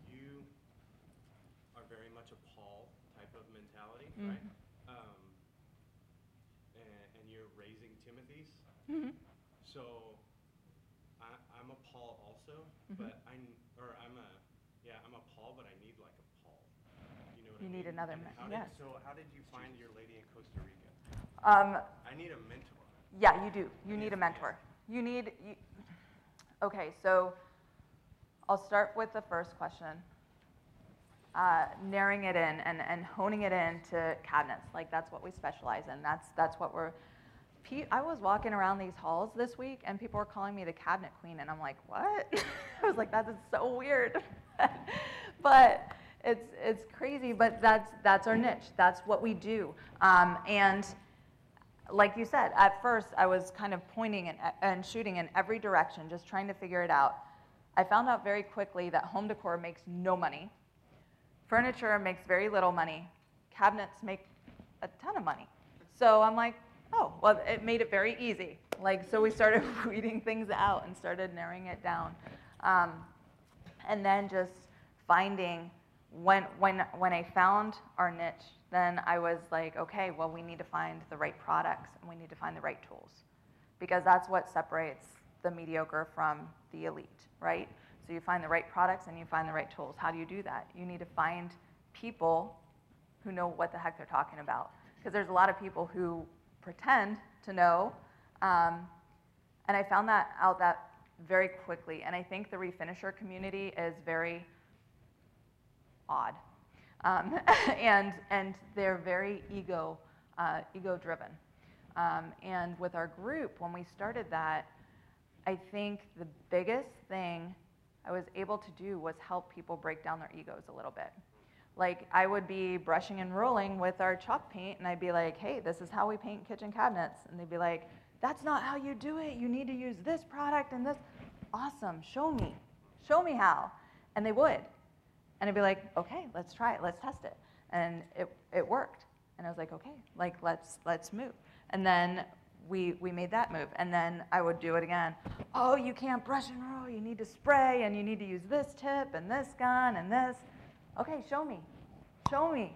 you are very much a Paul type of mentality, right? Mhm. Um, and, and you're raising Mhm. So I, I'm a Paul also, Mhm. but I, or I'm a, yeah, I'm a Paul, but I need like a Paul. You know what You I need mean? another how yes. Did, so how did you find your lady in Costa Rica? Um, I need a mentor. yeah, you do. You need a yes. mentor. You need. You, okay, so I'll start with the first question. Uh, narrowing it in and, and honing it in to cabinets. Like that's what we specialize in. That's that's what we're. I was walking around these halls this week and people were calling me the cabinet queen, and I'm like, what? I was like, that is so weird. but it's it's crazy. But that's that's our niche. That's what we do. Um, and like you said, at first I was kind of pointing and, and shooting in every direction, just trying to figure it out. I found out very quickly that home decor makes no money. Furniture makes very little money. Cabinets make a ton of money. So I'm like, oh, well, it made it very easy. Like, so we started weeding things out and started narrowing it down. Um, and then just finding when, when, when I found our niche, then I was like, okay, well, we need to find the right products and we need to find the right tools because that's what separates the mediocre from the elite, right? So you find the right products and you find the right tools. How do you do that? You need to find people who know what the heck they're talking about. Because there's a lot of people who pretend to know. Um, and I found that out that very quickly. And I think the refinisher community is very odd. Um, and, and they're very ego, uh, ego driven. Um, and with our group, when we started that, I think the biggest thing I was able to do was help people break down their egos a little bit. Like I would be brushing and rolling with our chalk paint, and I'd be like, "Hey, this is how we paint kitchen cabinets," and they'd be like, "That's not how you do it. You need to use this product and this." Awesome, show me, show me how, and they would, and I'd be like, "Okay, let's try it. Let's test it," and it it worked, and I was like, "Okay, like let's let's move," and then we, we made that move. And then I would do it again. Oh, you can't brush and roll. You need to spray and you need to use this tip and this gun and this. Okay, show me. Show me.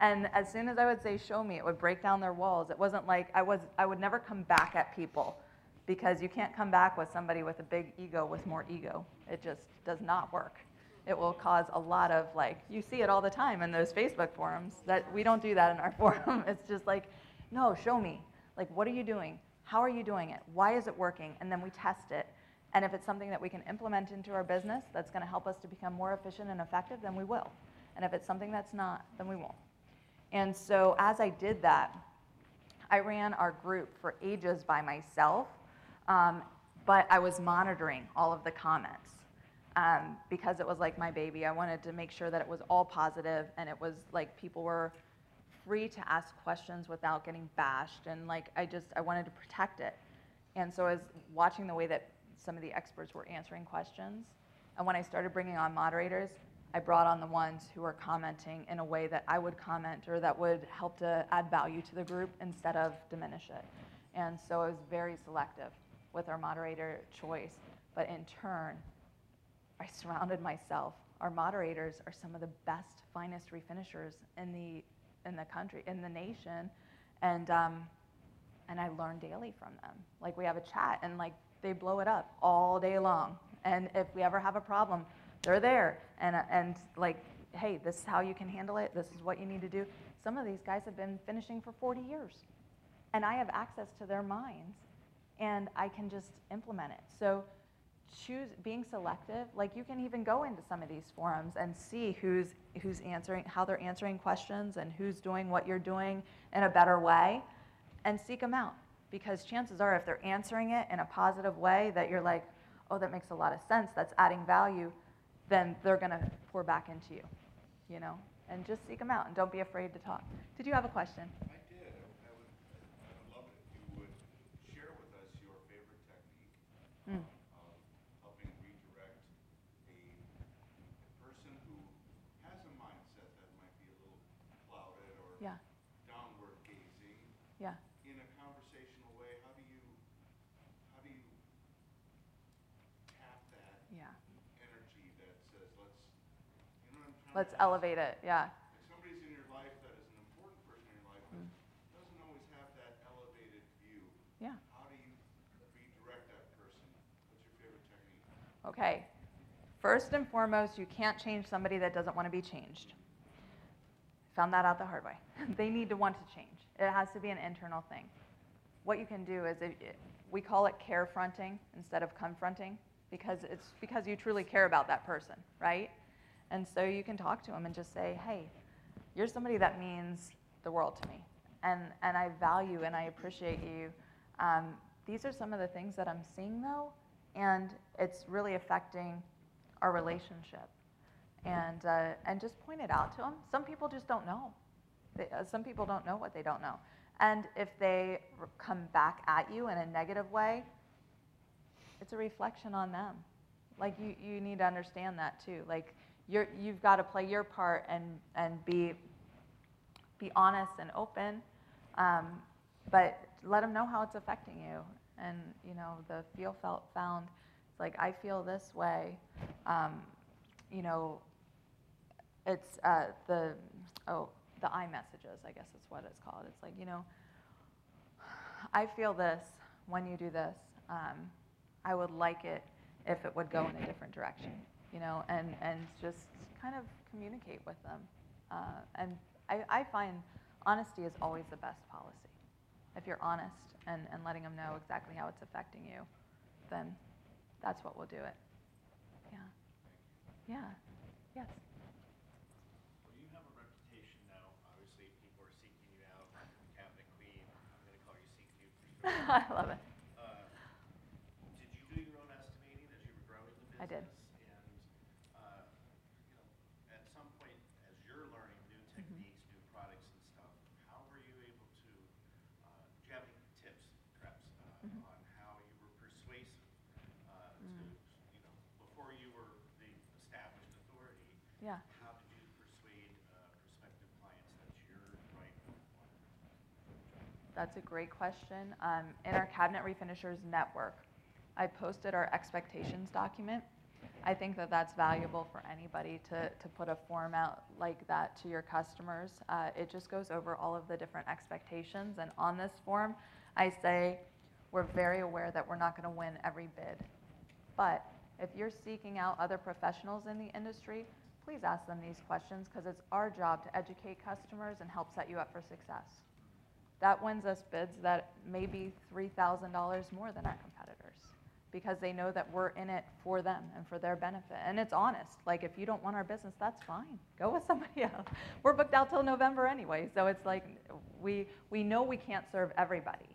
And as soon as I would say show me, it would break down their walls. It wasn't like I was I would never come back at people because you can't come back with somebody with a big ego with more ego. It just does not work. it will cause a lot of like, you see it all the time in those Facebook forums that we don't do that in our forum. It's just like, no, show me. Like, what are you doing? How are you doing it? Why is it working? And then we test it. And if it's something that we can implement into our business that's going to help us to become more efficient and effective, then we will. And if it's something that's not, then we won't. And so as I did that, I ran our group for ages by myself, um, but I was monitoring all of the comments um, because it was like my baby. I wanted to make sure that it was all positive and it was like people were free to ask questions without getting bashed. And like I just, I wanted to protect it. And so I was watching the way that some of the experts were answering questions. And when I started bringing on moderators, I brought on the ones who were commenting in a way that I would comment or that would help to add value to the group instead of diminish it. And so I was very selective with our moderator choice. But in turn, I surrounded myself. Our moderators are some of the best, finest refinishers in the in the country, in the nation, and um, and I learn daily from them. Like we have a chat, and like they blow it up all day long. And if we ever have a problem, they're there, and uh, and like, hey, this is how you can handle it. This is what you need to do. Some of these guys have been finishing for 40 years, and I have access to their minds, and I can just implement it. So choose being selective like you can even go into some of these forums and see who's who's answering how they're answering questions and who's doing what you're doing in a better way and seek them out because chances are if they're answering it in a positive way that you're like oh that makes a lot of sense. That's adding value then they're going to pour back into you you know? And just seek them out and don't be afraid to talk. Did you have a question? I did. I I would, I would love it if you would share with us your favorite technique Mm. of helping redirect a, a person who has a mindset that might be a little clouded or yeah downward gazing yeah in a conversational way. How do you, how do you tap that yeah energy that says, let's, you know what I'm trying to let's ask? elevate it yeah If somebody's in your life that is an important person in your life, but Mm. doesn't always Mm. have that elevated view, yeah how do you redirect that person? What's your favorite technique? Okay. First and foremost, you can't change somebody that doesn't want to be changed. Found that out the hard way. they need to want to change. It has to be an internal thing. What you can do is if, we call it care fronting instead of confronting because it's because you truly care about that person, right? And so you can talk to them and just say, "Hey, you're somebody that means the world to me, and and I value and I appreciate you. Um, these are some of the things that I'm seeing though, and it's really affecting our relationship. And uh, and just point it out to them. Some people just don't know. They, uh, some people don't know what they don't know. And if they come back at you in a negative way, it's a reflection on them. Like you, you need to understand that too. Like you're, you've got to play your part and, and be, be honest and open, um, but let them know how it's affecting you. And you know the feel felt found. It's like I feel this way. Um, you know, it's uh, the oh the i messages. I guess is what it's called. It's like you know, I feel this when you do this. Um, I would like it if it would go in a different direction, you know, and, and just kind of communicate with them. Uh, and I, I find honesty is always the best policy. If you're honest and, and letting them know exactly how it's affecting you, then that's what will do it. Yeah. Yeah. Yes. Well, you have a reputation now. Obviously, people are seeking you out. Cabinet Queen. I'm going to call you CQ for sure. I love it. Uh, Did you do your own estimating as you were growing the business? I did. And, uh, you know, at some point, as you're learning new Mm-hmm. techniques, new products and stuff, how were you able to, uh, do you have any tips, perhaps, uh, Mm-hmm. on how you were persuasive uh, to, Mm. you know, before you were the established authority? Yeah. How did you persuade uh, prospective clients that you're the right one? That's a great question. Um, in our Cabinet Refinishers Network, I posted our expectations document. I think that that's valuable for anybody to, to put a form out like that to your customers. Uh, it just goes over all of the different expectations. And on this form, I say, we're very aware that we're not going to win every bid, but If you're seeking out other professionals in the industry, please ask them these questions because it's our job to educate customers and help set you up for success. That wins us bids that may be $3,000 more than our competitors because they know that we're in it for them and for their benefit. And it's honest. Like, if you don't want our business, that's fine. Go with somebody else. We're booked out till November anyway. So it's like we, we know we can't serve everybody,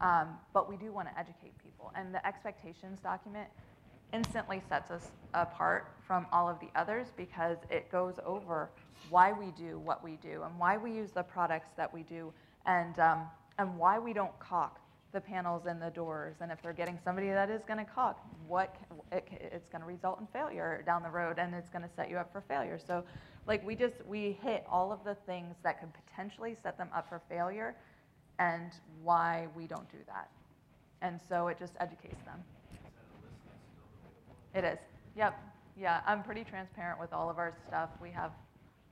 um, but we do want to educate people. And the expectations document instantly sets us apart from all of the others because it goes over why we do what we do and why we use the products that we do and, um, and why we don't caulk the panels and the doors. And if they're getting somebody that is going to caulk, what it, it's going to result in failure down the road and it's going to set you up for failure. So, like, we just we hit all of the things that could potentially set them up for failure and why we don't do that. And so it just educates them. It is. Yep. Yeah, I'm pretty transparent with all of our stuff. We have,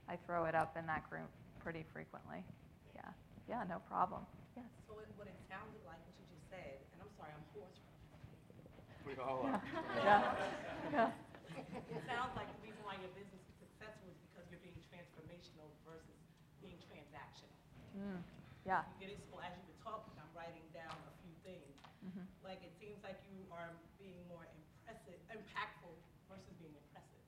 I throw it up in that group pretty frequently. Yeah. Yeah, no problem. Yes. So it, what it sounded like, what you just said, and I'm sorry, I'm hoarse. We all are. Yeah. Yeah. It sounds like the reason why your business is successful is because you're being transformational versus being transactional. Mm. Yeah. You get it, so as you were talking, I'm writing down a few things. Mhm. Like, it seems like you are being more impressive, impactful versus being impressive.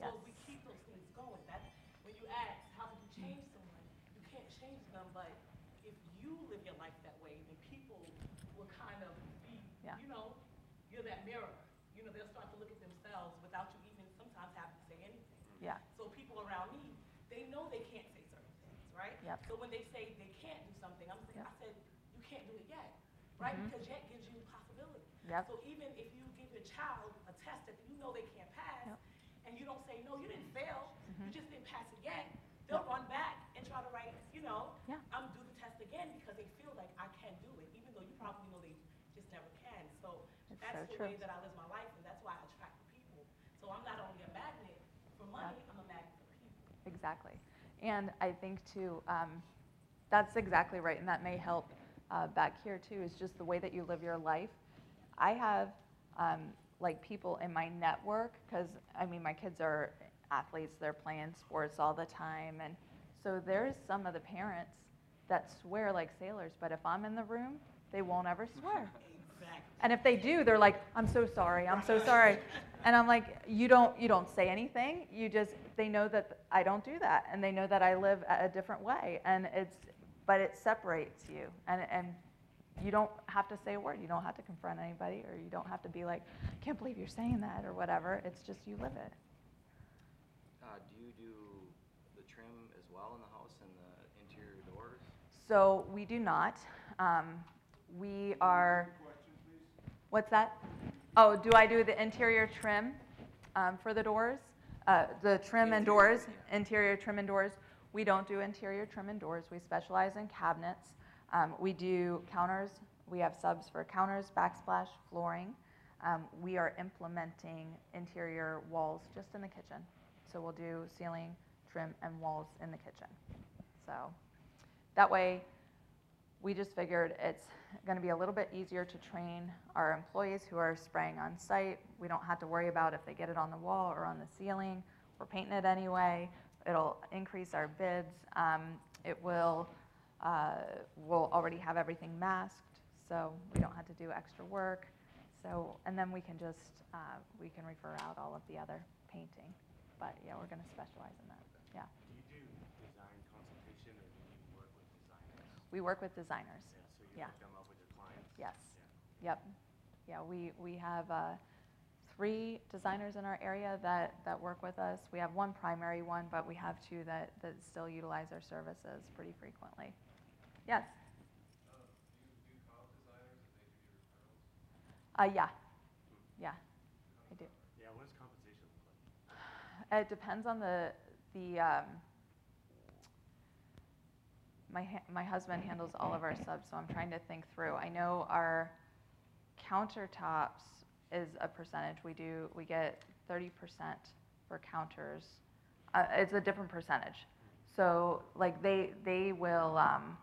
So if we keep those things going, that, when you ask, how would you change someone? You can't change them, but if you live your life that way, then people will kind of be, Yeah. you know, you're that mirror. You know, they'll start to look at themselves without you even sometimes having to say anything. Yeah. So people around me, they know they can't say certain things, right? Yep. So when they say they can't do something, I'm saying, Yep. I said, you can't do it yet, right? Mhm. Because yet gives you possibility. Yep. So even if you give your child a test that you know they can't pass, Yep. and you don't say, no, you didn't fail, you Mhm. just didn't pass it yet, they'll run back and try to write, you know, Yeah. I'm do the test again because they feel like I can do it, even though you probably know they just never can. So It's that's so the true. way that I live my life, and that's why I attract the people. So I'm not only a magnet for money, I'm a magnet for people. Exactly. And I think too, um, that's exactly right, and that may help uh, back here too, is just the way that you live your life. I have um, like people in my network, because I mean, my kids are athletes, they're playing sports all the time, and so there's some of the parents that swear like sailors, but if I'm in the room, they won't ever swear. Exactly. And if they do, they're like, "I'm so sorry. I'm so sorry." And I'm like, "You don't you don't say anything. You just they know that I don't do that and they know that I live a a different way and it's but it separates you and and you don't have to say a word. You don't have to confront anybody or you don't have to be like, "I can't believe you're saying that" or whatever. It's just you live it. Uh, do you do the trim as well in the house and the interior doors? So we do not. Um, we are Question, please? What's that? Oh, do I do the interior trim um, for the doors? Uh, The trim and doors, interior trim and doors? We don't do interior trim and doors. We specialize in cabinets. Um, We do counters. We have subs for counters, backsplash, flooring. Um, We are implementing interior walls just in the kitchen. So we'll do ceiling, trim, and walls in the kitchen. So that way, we just figured it's going to be a little bit easier to train our employees who are spraying on site. We don't have to worry about if they get it on the wall or on the ceiling. We're painting it anyway. It'll increase our bids. Um, it will, uh, we'll already have everything masked, so we don't have to do extra work. So, and then we can just, uh, we can refer out all of the other painting. But yeah, we're going to specialize in that. Yeah. Do you do design consultation or do you work with designers? We work with designers. Yeah, so you Yeah. up with your clients? Yes. Yeah. Yep. Yeah, we, we have uh, three designers in our area that, that work with us. We have one primary one, but we have two that, that still utilize our services pretty frequently. Yes? Uh, yeah. Yeah, I do. Yeah, what does compensation look like? It depends on the, the, um, my, my husband handles all of our subs, so I'm trying to think through. I know our countertops is a percentage. We do, we get thirty percent for counters. Uh, it's a different percentage. So like they, they will, um,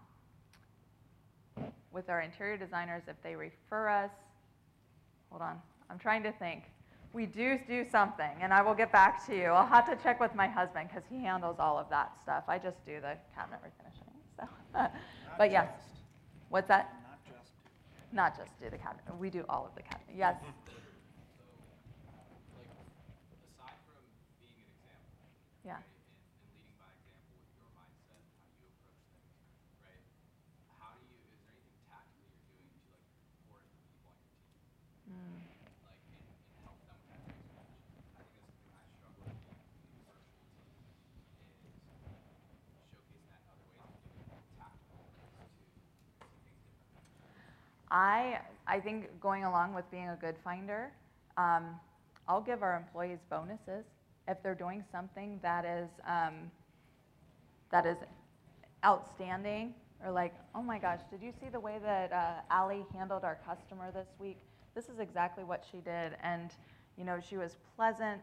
with our interior designers, if they refer us, hold on, I'm trying to think. We do do something, and I will get back to you. I'll have to check with my husband because he handles all of that stuff. I just do the cabinet refinishing. So, but yes, what's that? Not just. Not just do the cabinet. We do all of the cabinet. Yes. Mm-hmm. like aside from being an example Yeah. right, and, and leading by example with your mindset and how you approach things right how do you is there anything tactically you're doing to like pour into the people on your team Mm. like and, and help them with that transformation i think that's something i struggle with being in a virtual team is showcasing that in other ways and giving tactical ways to see things differently I, I think going along with being a good finder, um, I'll give our employees bonuses if they're doing something that is, um, that is outstanding or like, oh my gosh, did you see the way that uh, Allie handled our customer this week? This is exactly what she did. And, you know, she was pleasant.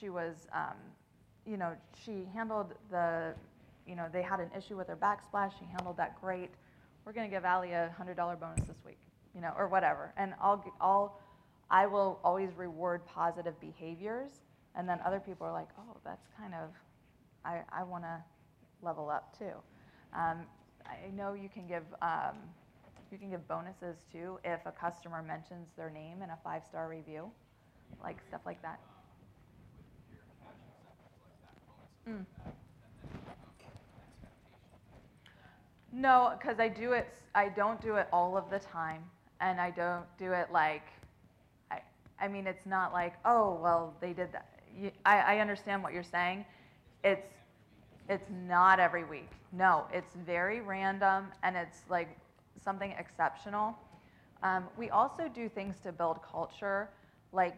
She was, um, you know, she handled the, you know, they had an issue with her backsplash. She handled that great. We're going to give Allie a $100 bonus this week, you know, or whatever. And I'll, I'll, I will always reward positive behaviors. And then other people are like, oh, that's kind of, I, I want to level up too. Um, I know you can give um, you can give bonuses too if a customer mentions their name in a five-star review, like stuff like that. Mm. No, because I do it. I don't do it all of the time, and I don't do it like. I, I mean, it's not like, oh, well, they did that. You, I, I understand what you're saying. It's, it's not every week. No, it's very random, and it's like something exceptional. Um, we also do things to build culture, like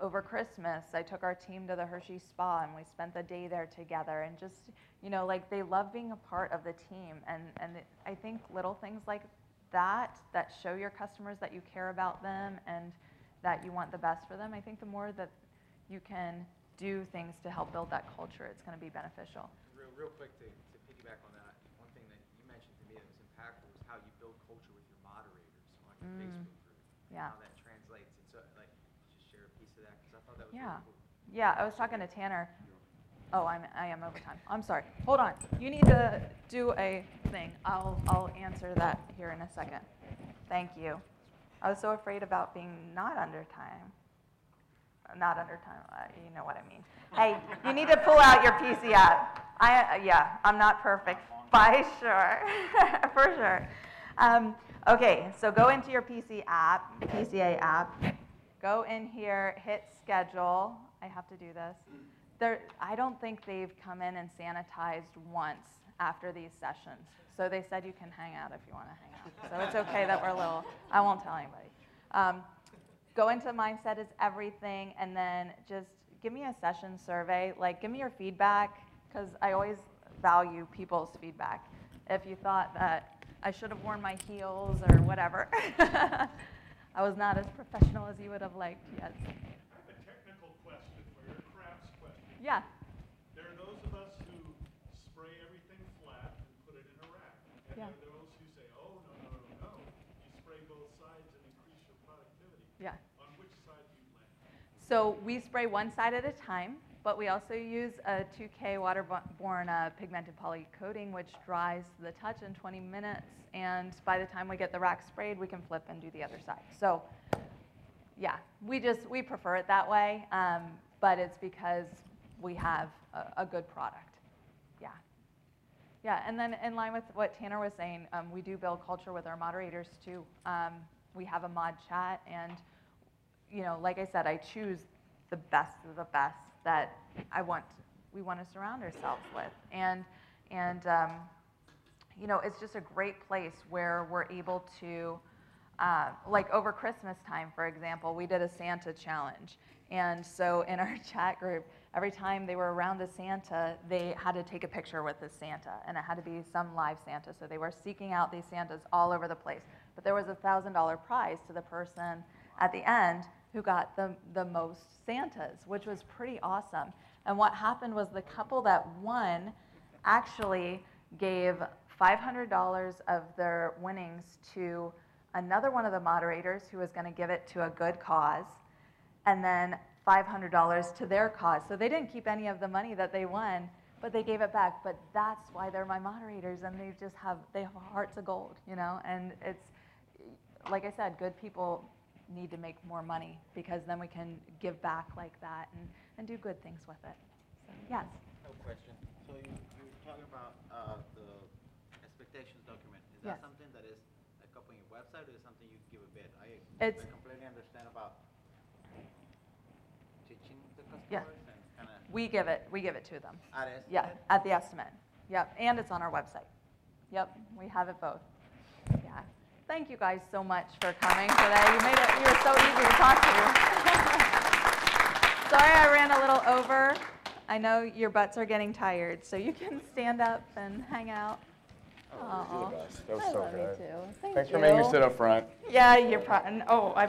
over Christmas, I took our team to the Hershey Spa and we spent the day there together. And just, you know, like they love being a part of the team. And, and I think little things like that, that show your customers that you care about them and that you want the best for them, I think the more that you can do things to help build that culture, it's going to be beneficial. Real, real quick to, to piggyback on that, one thing that you mentioned to me that was impactful was how you build culture with your moderators on your Mm. Facebook group. and Yeah. How that translates, and so, like, just share a piece of that, because I thought that was Yeah. really cool. Yeah, I was talking to Tanner. Oh, I'm, I am overtime. I'm sorry. Hold on. You need to do a thing. I'll, I'll answer that here in a second. Thank you. I was so afraid about being not under time. Not under time, uh, you know what I mean. Hey, you need to pull out your PC app. I, uh, yeah, I'm not perfect, by sure, for sure. Um, okay, so go into your PC app, PCA app. Go in here, hit schedule. I have to do this. There, I don't think they've come in and sanitized once after these sessions. So they said you can hang out if you want to hang out. So it's okay that we're a little, I won't tell anybody. Um, go into mindset is everything and then just give me a session survey like give me your feedback because i always value people's feedback if you thought that i should have worn my heels or whatever i was not as professional as you would have liked yes I have a technical question for you, a crafts question. Yeah There are those of us who spray everything flat and put it in a rack. And Yeah. there are those who say, oh, no, no, no, no, you spray both sides and increase your productivity. yeah On which side do you land? So we spray one side at a time, but we also use a 2K waterborne uh, pigmented poly coating, which dries the touch in 20 minutes. And by the time we get the rack sprayed, we can flip and do the other side. So yeah, we just, we prefer it that way, um, but it's because we have a, a good product. Yeah. Yeah, and then in line with what Tanner was saying, um, we do build culture with our moderators too. Um, we have a mod chat, and you know, like I said, I choose the best of the best that I want, we want to surround ourselves with, and and um, you know, it's just a great place where we're able to, uh, like over Christmas time, for example, we did a Santa challenge. And so in our chat group, every time they were around the Santa, they had to take a picture with the Santa, and it had to be some live Santa. So they were seeking out these Santas all over the place. But there was a $1,000 prize to the person at the end who got the, the most Santas, which was pretty awesome. And what happened was the couple that won actually gave $500 of their winnings to another one of the moderators who was going to give it to a good cause. And then $500 to their cause. So they didn't keep any of the money that they won, but they gave it back. But that's why they're my moderators, and they just have they have hearts of gold, you know. And it's like I said, good people need to make more money because then we can give back like that and, and do good things with it. So yes. No question. So you, you're talking about, uh, the expectations document. Is Yes. that something that is like up on your website or is something you give a bid? I It's- I completely understand about teaching the Yeah. customers and kinda. We give it we give it to them. At estimate? Yeah, at the estimate. Yep, and it's on our website. Yep, we have it both. Yeah. Thank you guys so much for coming today. You made it, you were so easy to talk to. Sorry I ran a little over. I know your butts are getting tired, so you can stand up and hang out. Oh, Aw. That was I so love you too. Thank Thanks for making me sit up front. Yeah, you're pro- oh, I.